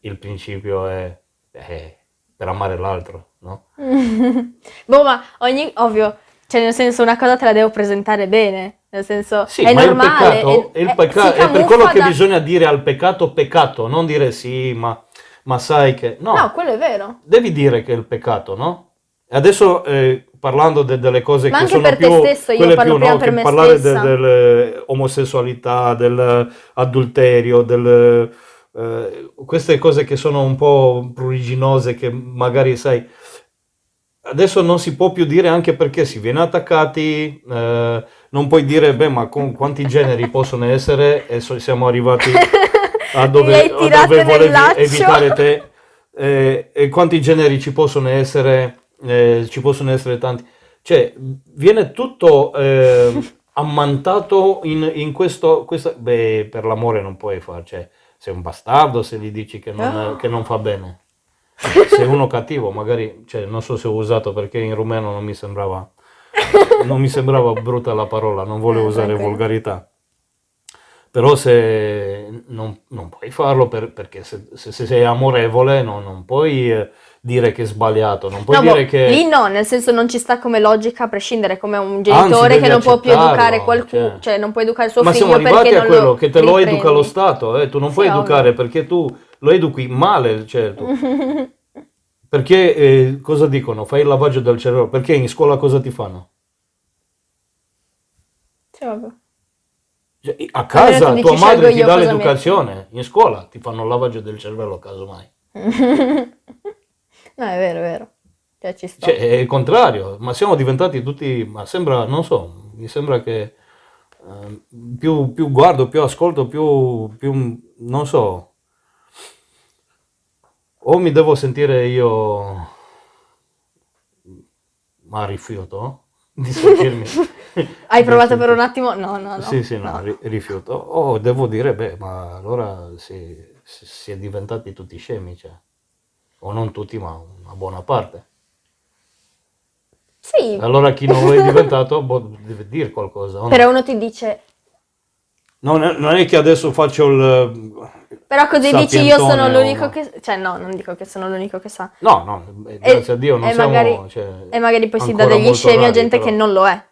il principio è, è per amare l'altro, no? (laughs) Boh, ma ogni... Ovvio, cioè nel senso una cosa te la devo presentare bene. Nel senso, Sì, è ma normale. il peccato, è- è- pecca- si è per quello camuffa che da- bisogna dire al peccato peccato, non dire sì, ma, ma sai che... No, No, quello è vero. devi dire che è il peccato, no? E adesso eh, parlando de- delle cose Ma che anche sono per te più... stesso, io parlo più, prima no, per me parlare stessa. dell'omosessualità, dell'adulterio, del, eh, queste cose che sono un po' pruriginose, che magari, sai, adesso non si può più dire anche perché si viene attaccati, eh, non puoi dire, beh, ma con quanti generi possono essere e so- siamo arrivati a (laughs) dove, a dove volevi laccio. evitare te eh, e quanti generi ci possono essere, eh, ci possono essere tanti. Cioè, viene tutto eh, ammantato in, in questo, questa- beh, per l'amore non puoi fare, cioè, sei un bastardo se gli dici che non, Ah. che non fa bene. Sei uno cattivo, magari, cioè, non so se ho usato perché in rumeno non mi sembrava, non mi sembrava brutta la parola, non volevo Eh, usare tranquillo. volgarità. Però se non, non puoi farlo per- perché se, se- se sei amorevole no- non puoi eh, dire che è sbagliato, non puoi No, dire boh, che... lì no, nel senso non ci sta come logica a prescindere come un genitore devi che non può più educare qualcuno, cioè. cioè non può educare suo Ma figlio siamo arrivati perché a non quello lo che te lo educa lo Stato, eh, tu non Sì, puoi ovvio. educare perché tu lo educhi male, certo. (laughs) Perché eh, cosa dicono? Fai il lavaggio del cervello, perché in scuola cosa ti fanno? Sì, vabbè. Cioè, a casa tu tua madre ti dà l'educazione, in scuola ti fanno il lavaggio del cervello casomai. (laughs) No, è vero, è vero. Cioè, ci sto. Cioè, è il contrario, ma siamo diventati tutti, ma sembra, non so, mi sembra che eh, più, più guardo, più ascolto, più, più, non so, o mi devo sentire io, ma rifiuto di (laughs) sentirmi. Hai provato per un attimo? No, no, no. Sì, sì, no, no. ri- rifiuto. O devo dire, beh, ma allora si, si- è diventati tutti scemi, cioè. O non tutti, ma una buona parte. Sì, Allora chi non lo è (laughs) diventato boh, deve dire qualcosa. o no? però uno ti dice, Non è, non è che adesso faccio il... però così dici io sono o l'unico che... Cioè no, non dico che sono l'unico che sa. No, no, eh, grazie a Dio non e siamo... magari, cioè, e magari poi si dà degli scemi a rari, gente però. che non lo è.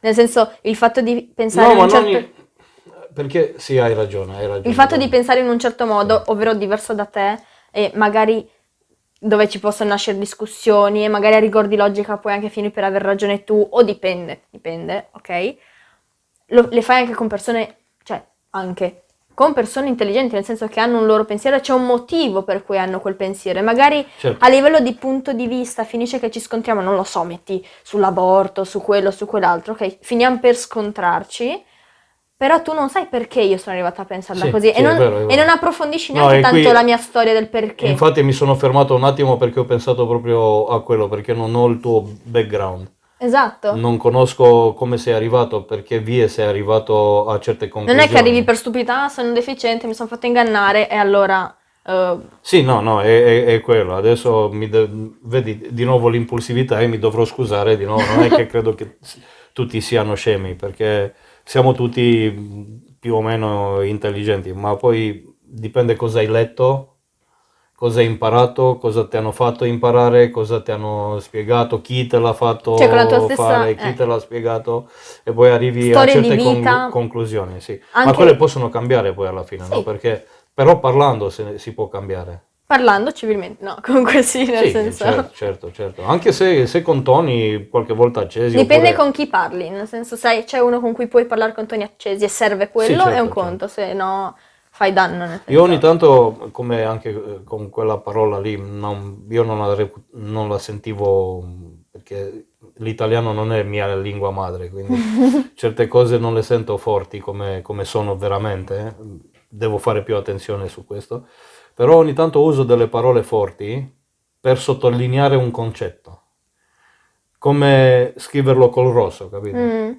Nel senso, il fatto di pensare No, in un certo... Perché sì, hai ragione, hai ragione. Il fatto di pensare in un certo modo, ovvero diverso da te, e magari dove ci possono nascere discussioni, e magari a rigor di logica puoi anche finire per aver ragione tu, o dipende, dipende, ok? Lo- le fai anche con persone, anche con persone intelligenti, nel senso che hanno un loro pensiero c'è un motivo per cui hanno quel pensiero. E magari Certo. a livello di punto di vista finisce che ci scontriamo, non lo so, metti sull'aborto, su quello, su quell'altro, ok? Finiamo per scontrarci. Però tu non sai perché io sono arrivata a pensarla Sì, così sì, e, non, vero, è e vero. non approfondisci No, neanche e tanto qui- la mia storia del perché. Infatti mi sono fermato un attimo perché ho pensato proprio a quello, perché non ho il tuo background. Esatto. Non conosco come sei arrivato, perché vie sei arrivato a certe Non conclusioni. è che arrivi per stupidità, "Ah, sono deficiente, mi sono fatto ingannare e allora... eh, Sì, no, no, è, è- è quello. Adesso mi de- vedi di nuovo l'impulsività e mi dovrò scusare di nuovo. Non è che (laughs) credo che tutti siano scemi, perché siamo tutti più o meno intelligenti, ma poi dipende cosa hai letto, cosa hai imparato, cosa ti hanno fatto imparare, cosa ti hanno spiegato, chi te l'ha fatto Cioè, stessa- fare, chi eh. te l'ha spiegato e poi arrivi Storie a certe con- conclusioni, sì. Ma Anche- quelle possono cambiare poi alla fine, no? Sì. Perché però parlando se si può cambiare. parlando civilmente, no, (laughs) comunque sì, nel Sì, senso... certo, certo, certo. Anche se, se con toni qualche volta accesi. Dipende oppure- con chi parli, nel senso, sai, c'è uno con cui puoi parlare con toni accesi e serve quello, certo, è un certo. conto, se no fai danno. Nel senso. Io ogni tanto, come anche eh, con quella parola lì, non- io non la, non la sentivo perché l'italiano non è mia lingua madre, quindi (laughs) certe cose non le sento forti come, come sono veramente. eh. Devo fare più attenzione su questo. Però ogni tanto uso delle parole forti per sottolineare un concetto. Come scriverlo col rosso, capito? Mm,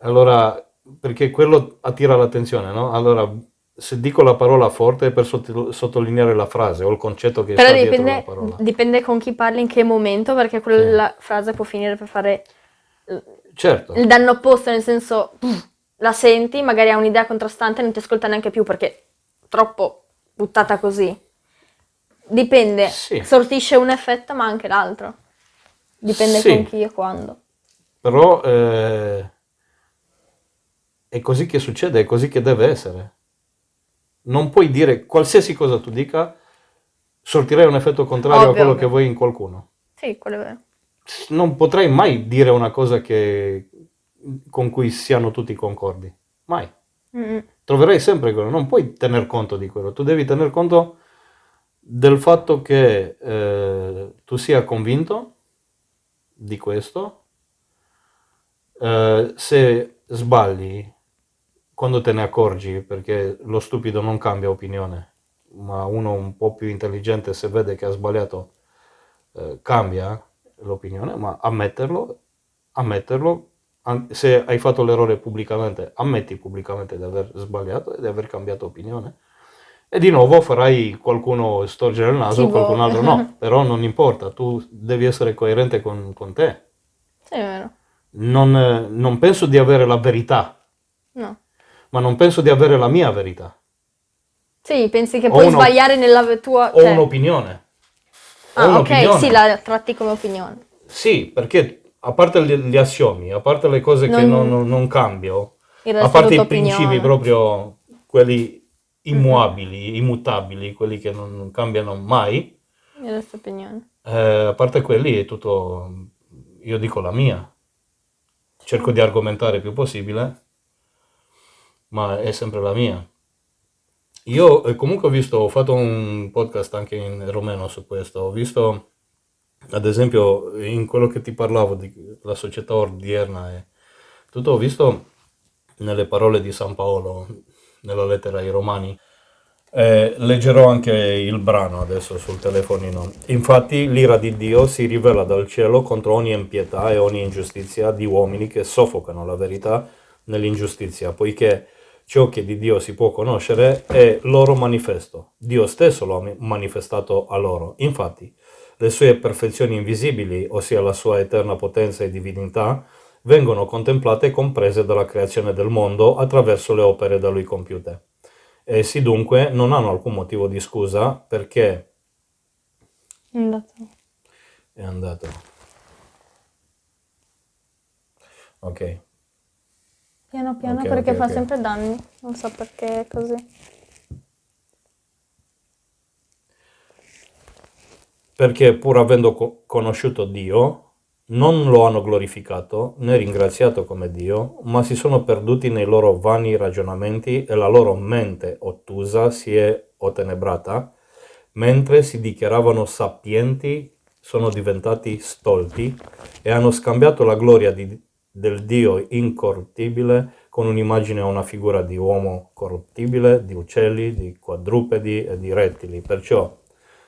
Allora, perché quello attira l'attenzione, no? Allora, se dico la parola forte è per sotto- sottolineare la frase o il concetto che Però sta dietro la dipende, parola. dipende con chi parli, in che momento, perché quella frase può finire per fare Certo, il danno opposto, nel senso, la senti, magari ha un'idea contrastante e non ti ascolta neanche più perché troppo buttata così. Dipende, Sì. sortisce un effetto ma anche l'altro. Dipende Sì. con chi e quando. però eh, è così che succede, è così che deve essere. Non puoi dire qualsiasi cosa tu dica, sortirei un effetto contrario a Ovvio, quello ovvio. che vuoi in qualcuno. Sì, quello è vero. Non potrai mai dire una cosa che- con cui siano tutti concordi. Mai. Mm, troverai sempre quello, non puoi tener conto di quello, tu devi tener conto del fatto che eh, tu sia convinto di questo, eh, se sbagli quando te ne accorgi, perché lo stupido non cambia opinione, ma uno un po' più intelligente se vede che ha sbagliato eh, cambia l'opinione, ma ammetterlo, ammetterlo, se hai fatto l'errore pubblicamente, ammetti pubblicamente di aver sbagliato e di aver cambiato opinione. E di nuovo farai qualcuno storgere il naso, Tipo- qualcun altro no, (laughs) però non importa, tu devi essere coerente con, con te. Sì, è vero. Non, non penso di avere la verità, No. Ma non penso di avere la mia verità. Sì, pensi che Ho puoi uno- sbagliare nella tua... Ho cioè- un'opinione. Ho Ah, ok, un'opinione. sì, la tratti come opinione. Sì, perché a parte gli, gli assiomi, a parte le cose che Non- non, non- non cambio, a parte i principi proprio quelli immuabili, immutabili, quelli che non, non cambiano mai, resto è opinione. eh, a parte quelli è tutto, io dico la mia. Cerco di argomentare il più possibile, ma è sempre la mia. Io eh, comunque ho visto, ho fatto un podcast anche in romeno su questo, ho visto ad esempio, in quello che ti parlavo della società odierna, è tutto ho visto nelle parole di San Paolo, nella lettera ai Romani. Eh, leggerò anche il brano adesso sul telefonino. Infatti l'ira di Dio si rivela dal cielo contro ogni impietà e ogni ingiustizia di uomini che soffocano la verità nell'ingiustizia, poiché ciò che di Dio si può conoscere è loro manifesto. Dio stesso lo ha manifestato a loro. Infatti, le sue perfezioni invisibili, ossia la sua eterna potenza e divinità, vengono contemplate e comprese dalla creazione del mondo attraverso le opere da lui compiute. Essi dunque non hanno alcun motivo di scusa perché... È andato. È andato. Ok. Piano piano Ok, perché ok, fa ok. sempre danni, non so perché è così. perché pur avendo co- conosciuto Dio, non lo hanno glorificato né ringraziato come Dio, ma si sono perduti nei loro vani ragionamenti e la loro mente ottusa si è ottenebrata, mentre si dichiaravano sapienti, sono diventati stolti e hanno scambiato la gloria di- del Dio incorruttibile con un'immagine o una figura di uomo corruttibile, di uccelli, di quadrupedi e di rettili. Perciò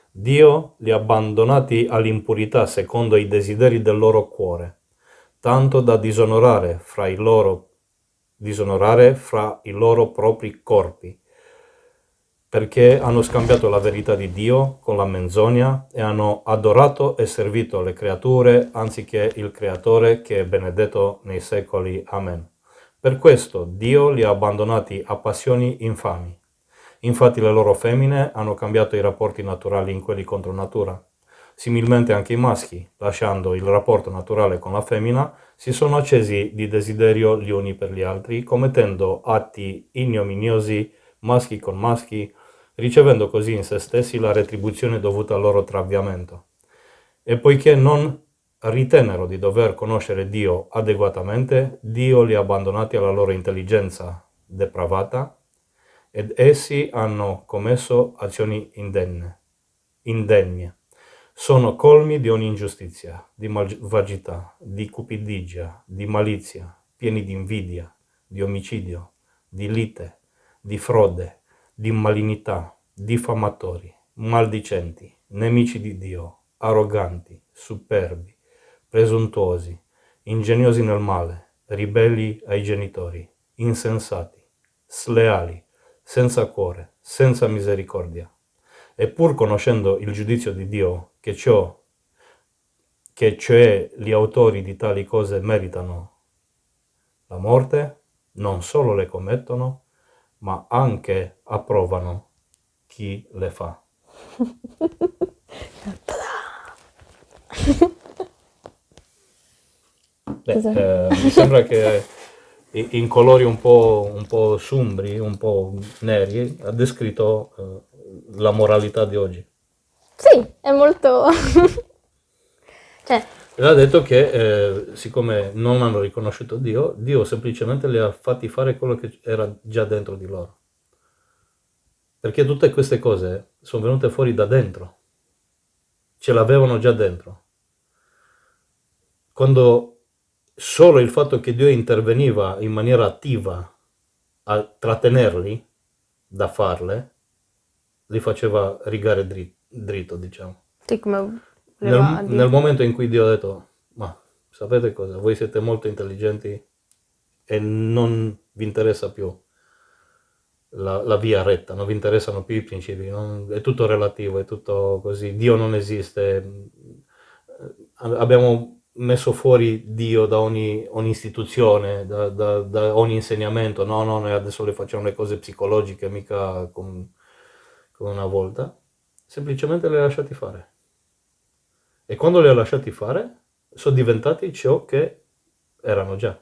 Dio li ha abbandonati all'impurità secondo i desideri del loro cuore, tanto da disonorare fra i loro, disonorare fra i loro propri corpi, perché hanno scambiato la verità di Dio con la menzogna e hanno adorato e servito le creature anziché il Creatore che è benedetto nei secoli. Amen. Per questo Dio li ha abbandonati a passioni infami. Infatti le loro femmine hanno cambiato i rapporti naturali in quelli contro natura. Similmente anche i maschi, lasciando il rapporto naturale con la femmina, si sono accesi di desiderio gli uni per gli altri, commettendo atti ignominiosi maschi con maschi, ricevendo così in se stessi la retribuzione dovuta al loro traviamento. E poiché non ritennero di dover conoscere Dio adeguatamente, Dio li ha abbandonati alla loro intelligenza depravata ed essi hanno commesso azioni indenne, indegne. Sono colmi di ogni ingiustizia, di malvagità, di cupidigia, di malizia, pieni di invidia, di omicidio, di lite, di frode, di malignità, diffamatori, maldicenti, nemici di Dio, arroganti, superbi, presuntuosi, ingegnosi nel male, ribelli ai genitori, insensati, sleali, senza cuore, senza misericordia. E pur conoscendo il giudizio di Dio, che ciò, che cioè gli autori di tali cose meritano la morte, non solo le commettono, ma anche approvano chi le fa. Beh, eh, mi sembra che in colori un po', un po' sombri, un po' neri, ha descritto eh, la moralità di oggi. Sì, è molto... (laughs) cioè, E ha detto che eh, siccome non hanno riconosciuto Dio, Dio semplicemente li ha fatti fare quello che era già dentro di loro. Perché tutte queste cose sono venute fuori da dentro, ce l'avevano già dentro. Quando solo il fatto che Dio interveniva in maniera attiva a trattenerli da farle, li faceva rigare dri- dritto, diciamo. sì, come Nel, nel momento in cui Dio ha detto, ma sapete cosa, voi siete molto intelligenti e non vi interessa più la, la via retta, non vi interessano più i principi, non- è tutto relativo, è tutto così, Dio non esiste, Eh, abbiamo messo fuori Dio da ogni, ogni istituzione, da, da- da ogni insegnamento, no, no, noi adesso le facciamo le cose psicologiche, mica come, una volta, semplicemente le ha lasciati fare. E quando li ha lasciati fare, sono diventati ciò che erano già.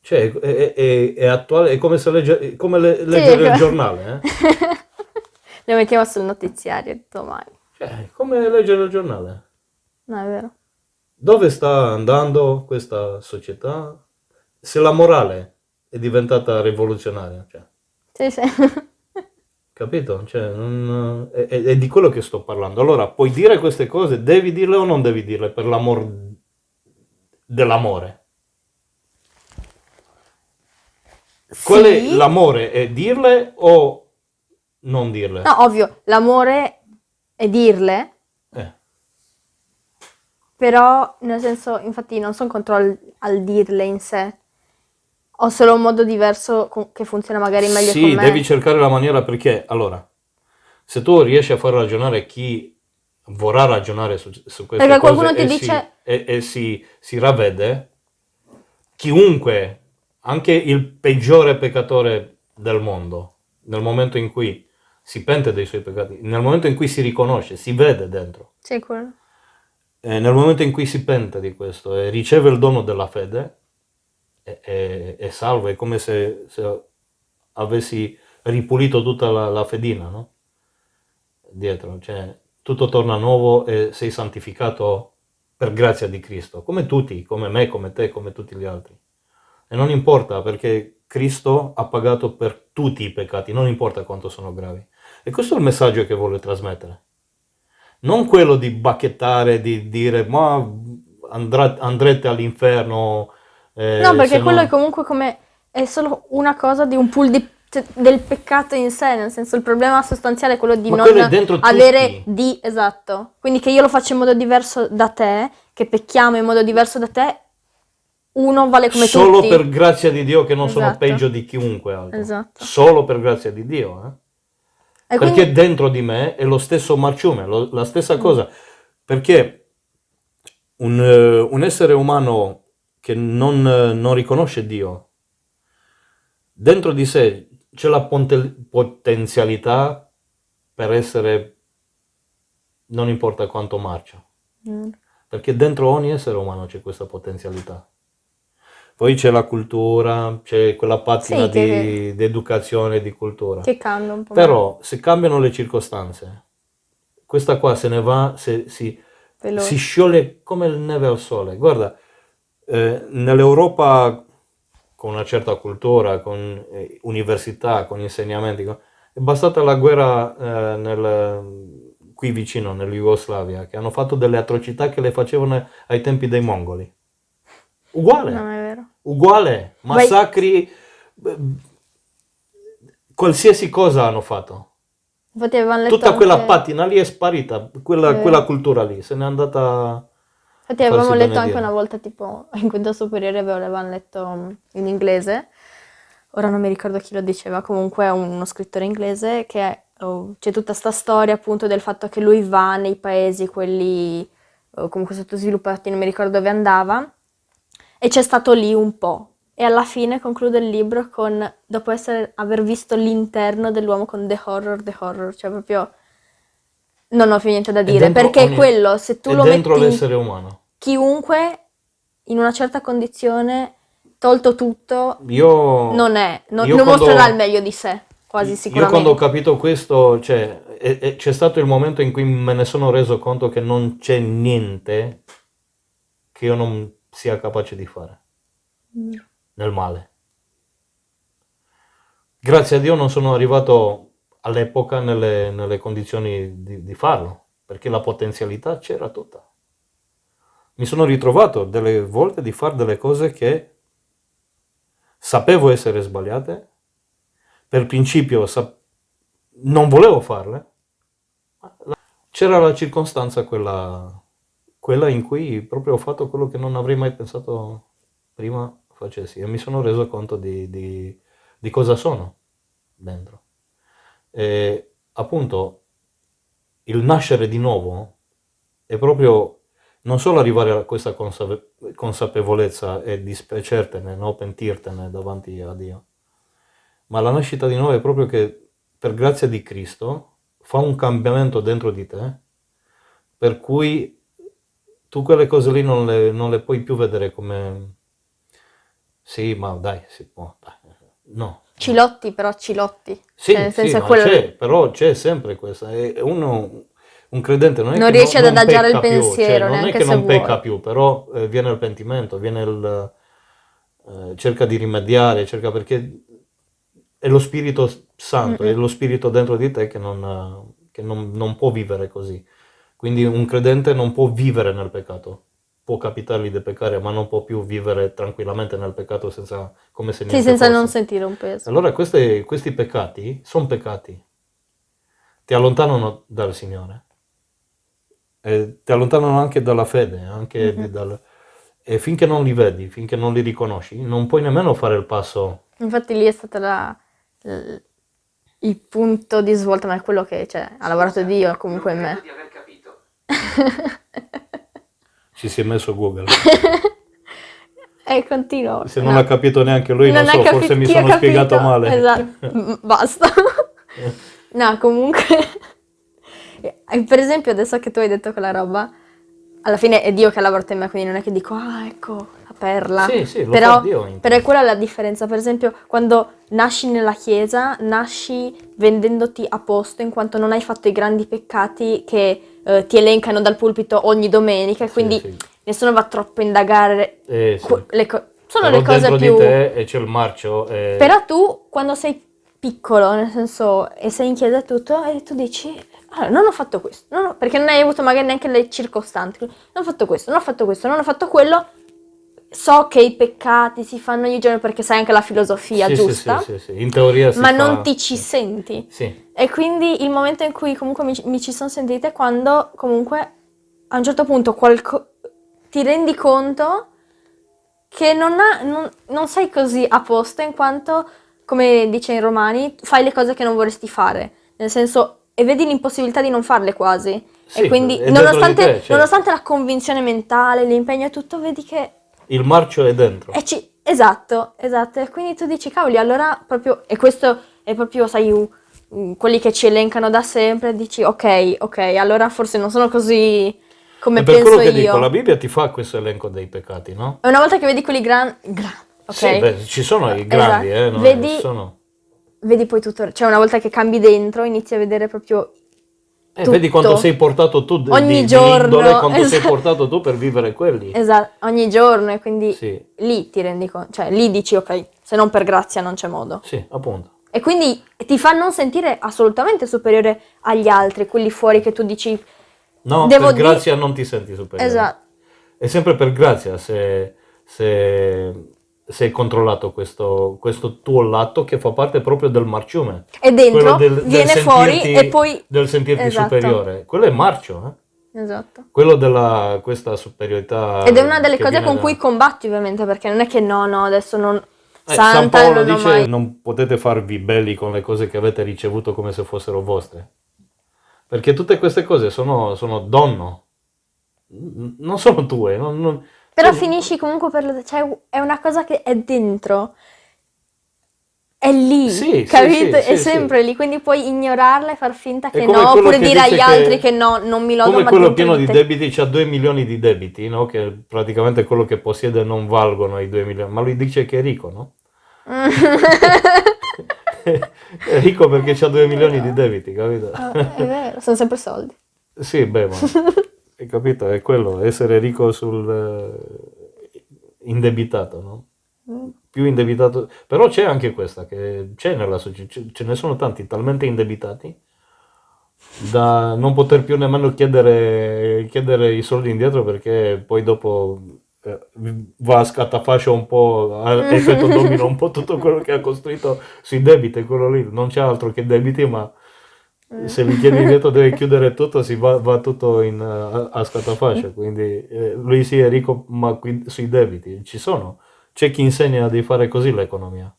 Cioè, è, è- è- attuale, è come, se legge- come le- leggere il ecco. giornale, eh? (laughs) Lo mettiamo sul notiziario domani. Cioè, come leggere il giornale. No, è vero. Dove sta andando questa società? Se la morale è diventata rivoluzionaria, cioè, Sì, sì. (laughs) Capito? Cioè, non- è, è- è di quello che sto parlando. Allora, puoi dire queste cose, devi dirle o non devi dirle per l'amor dell'amore? Qual è Sì. l'amore? È dirle o non dirle? No, ovvio, l'amore è dirle, Eh, però nel senso, infatti non sono contro al, al dirle in sé. Ho solo un modo diverso che funziona magari meglio Sì, me. devi cercare la maniera perché, allora, se tu riesci a far ragionare chi vorrà ragionare su, su queste Perché cose qualcuno ti e, dice- si, e- e si, si ravvede, chiunque, anche il peggiore peccatore del mondo, nel momento in cui si pente dei suoi peccati, nel momento in cui si riconosce, si vede dentro, Sì, quello. e nel momento in cui si pente di questo e riceve il dono della fede, è, è- è salvo, è come se, se avessi ripulito tutta la, la fedina, no? Dietro, cioè tutto torna nuovo e sei santificato per grazia di Cristo, come tutti, come me, come te, come tutti gli altri. E non importa perché Cristo ha pagato per tutti i peccati, non importa quanto sono gravi. E questo è il messaggio che vuole trasmettere non quello di bacchettare, di dire ma andrete all'inferno. Eh, No, perché quello non- è comunque come è solo una cosa di un pool di- cioè, del peccato in sé, nel senso il problema sostanziale è quello di Ma non quello avere tutti. di esatto. Quindi che io lo faccio in modo diverso da te, che pecchiamo in modo diverso da te, uno vale come Solo tutti. per grazia di Dio che non sono Esatto. peggio di chiunque altro. Esatto. Solo per grazia di Dio. eh. Perché quindi- dentro di me è lo stesso marciume, lo- la Mm. stessa cosa. Perché un, eh, un essere umano che non, eh, non riconosce Dio, dentro di sé c'è la ponte- potenzialità per essere, non importa quanto marcia, Mm. perché dentro ogni essere umano c'è questa potenzialità. Poi c'è la cultura, c'è quella patina Sì, che- di, educazione, di cultura. che cambia un po'. Però se cambiano le circostanze, questa qua se ne va, se- si, si scioglie come il neve al sole. Guarda, eh, nell'Europa con una certa cultura, con eh, università, con insegnamenti, con- è bastata la guerra eh, nel- qui vicino, nell'Jugoslavia, che hanno fatto delle atrocità che le facevano ai tempi dei mongoli. Uguale Non è vero. uguale, Vai- massacri, eh, qualsiasi cosa hanno fatto. Tutta quella patina lì è sparita, quella, quella cultura lì, se n'è andata... Infatti avevamo letto anche una volta, tipo, in quinta superiore avevamo letto in inglese, ora non mi ricordo chi lo diceva, comunque uno scrittore inglese che oh, c'è tutta sta storia appunto del fatto che lui va nei paesi, quelli oh, comunque sottosviluppati, non mi ricordo dove andava, e c'è stato lì un po'. E alla fine conclude il libro con, dopo essere, aver visto l'interno dell'uomo con The Horror, The Horror, cioè proprio... Non ho più niente da dire, dentro perché ogni- quello, se tu è lo dentro metti... l'essere umano. chiunque in una certa condizione, tolto tutto, Io, non è, non, io non quando- mostrerà il meglio di sé, quasi io sicuramente. quando ho capito questo, cioè, è- è- c'è stato il momento in cui me ne sono reso conto che non c'è niente che io non sia capace di fare Mm. nel male. Grazie a Dio non sono arrivato all'epoca nelle, nelle condizioni di, di farlo, perché la potenzialità c'era tutta. Mi sono ritrovato delle volte di fare delle cose che sapevo essere sbagliate, per principio sap- non volevo farle, c'era la circostanza quella, quella in cui proprio ho fatto quello che non avrei mai pensato prima facessi e mi sono reso conto di, di- di cosa sono dentro. E appunto il nascere di nuovo è proprio non solo arrivare a questa consape- consapevolezza e dispiacertene, no? pentirtene davanti a Dio, ma la nascita di nuovo è proprio che per grazia di Cristo fa un cambiamento dentro di te, per cui tu quelle cose lì non le, non le puoi più vedere come sì, ma dai, si può, dai. no. Cilotti, però cilotti. Sì, Cioè, nel sì, senso ma quello c'è, però c'è sempre questa. Uno, un credente non è Non che riesce ad non adagiare il pecca più, pensiero, cioè, non è che non pecca vuole. più, però eh, viene il pentimento, viene il, eh, cerca di rimediare, cerca perché è lo Spirito Santo, è lo Spirito dentro di te che, non, che non, non può vivere così. Quindi un credente non può vivere nel peccato può capitargli di peccare, ma non può più vivere tranquillamente nel peccato senza, come se niente Sì, senza fosse. non sentire un peso. Allora questi, questi peccati sono peccati, ti allontanano dal Signore, E ti allontanano anche dalla fede, anche di- dal- e finché non li vedi, finché non li riconosci, non puoi nemmeno fare il passo. Infatti lì è stato la- il punto di svolta, ma è quello che cioè, ha lavorato Dio comunque in Credo me. di aver capito. (laughs) Ci si è messo Google. (laughs) E continuo. Se non l'ha capito neanche lui, non, ha so, forse mi ha sono spiegato male. Esatto, (laughs) basta. (laughs) no, comunque, eh, per esempio adesso che tu hai detto quella roba, alla fine è Dio che ha lavorato in me, quindi non è che dico, ah ecco, perla. Sì, sì, lo però, Dio però è quella la differenza, per esempio quando nasci nella chiesa, nasci vendendoti a posto in quanto non hai fatto i grandi peccati che eh, ti elencano dal pulpito ogni domenica, e Sì, quindi sì. nessuno va troppo a indagare. Eh, sì. que- le co- sono Però le cose più... di te e c'è il marcio. e- Però tu, quando sei piccolo, nel senso, e sei in chiesa e tutto, e tu dici, "Allora, non ho fatto questo, non ho-" perché non hai avuto magari neanche le circostanti, non ho fatto questo, non ho fatto questo, non ho fatto quello, so che i peccati si fanno ogni giorno perché sai anche la filosofia Sì, giusta, sì, sì, sì. In teoria si ma fa- non ti ci senti. Sì, E quindi il momento in cui comunque mi, mi ci sono sentita è quando comunque a un certo punto qualco- ti rendi conto che non, ha- non- non sei così a posto in quanto, come dice in Romani, fai le cose che non vorresti fare. Nel senso, e vedi l'impossibilità di non farle quasi. E quindi, nonostante, te, cioè. nonostante la convinzione mentale, l'impegno e tutto, vedi che il marcio è dentro. e ci- esatto, esatto. E quindi tu dici, cavoli, allora proprio, e questo è proprio, sai, quelli che ci elencano da sempre, dici, ok, ok, allora forse non sono così come E per quello che io. dico, la Bibbia ti fa questo elenco dei peccati, no? E una volta che vedi quelli gran- grandi, ok, Sì, beh, ci sono i grandi, Esatto. eh, no? Vedi- Sono- vedi poi tutto, cioè una volta che cambi dentro, inizi a vedere proprio, eh, vedi quanto sei portato tu Ogni di- giorno, di quanto sei esatto. portato tu per vivere quelli. esatto, ogni giorno e quindi Sì, lì ti rendi conto, cioè lì dici, ok, se non per grazia non c'è modo. sì, appunto. E quindi ti fa non sentire assolutamente superiore agli altri, quelli fuori che tu dici, No, Devo per grazia non ti senti superiore. esatto. È sempre per grazia se, se, se hai controllato questo, questo tuo lato che fa parte proprio del marciume. E dentro del- del viene fuori sentirti- e poi... Del sentirti Esatto. superiore. Quello è marcio, eh? Esatto. Quello della questa superiorità. Ed è una delle cose con da- cui combatti ovviamente, perché non è che no, no, adesso non... Eh, San Santa Paolo non dice mai... non potete farvi belli con le cose che avete ricevuto come se fossero vostre. Perché tutte queste cose sono, sono donno. Non sono tue. non- non- Però finisci comunque per... Cioè, è una cosa che è dentro. È lì, Sì, capito? sì, è sì, sempre lì, quindi puoi ignorarla e far finta È che no, oppure che dire agli altri che- no, non mi lodo, Come quello pieno di debiti, c'ha 2 milioni di debiti, no? Che praticamente quello che possiede non valgono i 2 milioni. Ma lui dice che è ricco, no? è ricco perché ha 2 (laughs) milioni di debiti, capito? Ah, è vero, sono sempre soldi. Sì, beh, ma (laughs) hai capito? È quello, essere ricco sul eh, indebitato, no? Più indebitato, però c'è anche questa che c'è nella società, ce ne sono tanti talmente indebitati da non poter più nemmeno chiedere, chiedere i soldi indietro perché poi dopo eh, va a scatafascio un po', a effetto domino un po' tutto quello che ha costruito sui debiti, quello lì, non c'è altro che debiti, ma se li chiedi indietro deve chiudere tutto, si va, va tutto in, eh, a, a scatafascio, quindi eh, lui sì è ricco ma qui- sui debiti, ci sono, c'è chi insegna di fare così l'economia.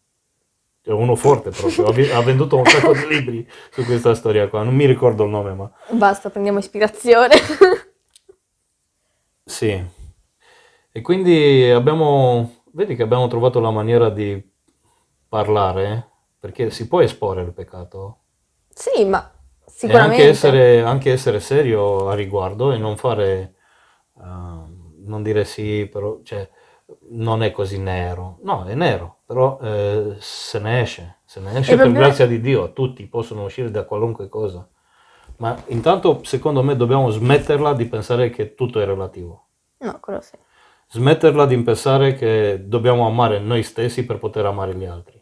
È uno forte proprio, ha, venduto un sacco di libri su questa storia qua, non mi ricordo il nome, ma Basta, prendiamo ispirazione. (laughs) sì. E quindi abbiamo, vedi che abbiamo trovato la maniera di parlare, perché si può esporre il peccato, sì, ma sicuramente... anche essere, anche essere serio a riguardo e non fare, ehm, non dire sì, però, cioè, non è così nero. No, è nero, però eh, se ne esce, se ne esce E per proprio- grazia di Dio, tutti possono uscire da qualunque cosa. Ma intanto, secondo me, dobbiamo smetterla di pensare che tutto è relativo. No, quello sì. Smetterla di pensare che dobbiamo amare noi stessi per poter amare gli altri.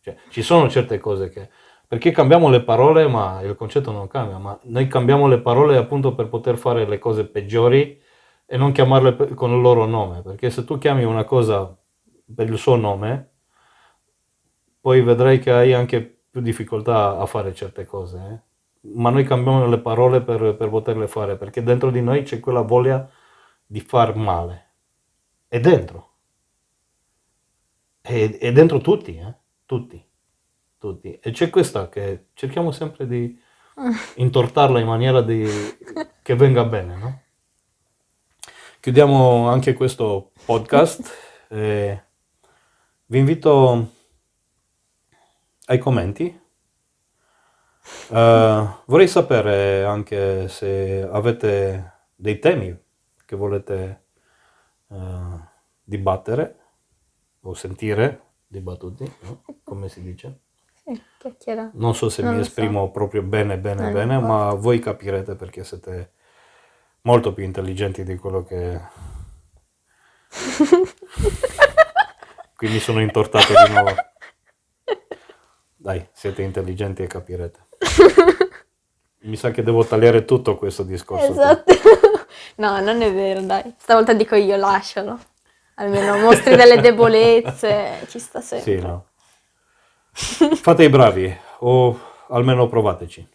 Cioè, ci sono certe cose che... Perché cambiamo le parole, ma il concetto non cambia, ma noi cambiamo le parole appunto per poter fare le cose peggiori e non chiamarle con il loro nome, perché se tu chiami una cosa per il suo nome, poi vedrai che hai anche più difficoltà a fare certe cose. eh. Ma noi cambiamo le parole per, per poterle fare, perché dentro di noi c'è quella voglia di far male. È dentro. È, è dentro tutti, eh? Tutti. Tutti. E c'è questa che cerchiamo sempre di intortarla in maniera di, (laughs) che venga bene, no? Chiudiamo anche questo podcast. (laughs) e vi invito ai commenti. Eh, vorrei sapere anche se avete dei temi che volete eh, dibattere o sentire dibattuti, no? come si dice. Chiacchiera. Non so se Non mi lo so. esprimo proprio bene, bene, Non lo bene, ma voi capirete perché siete molto più intelligenti di quello che... (laughs) Qui mi sono intortato di nuovo. Dai, siete intelligenti e capirete. Mi sa che devo tagliare tutto questo discorso. Esatto. (laughs) No, non è vero, dai. Stavolta dico io, lascialo. Almeno mostri delle debolezze, ci sta sempre. Sì, no. Fate i bravi o almeno provateci.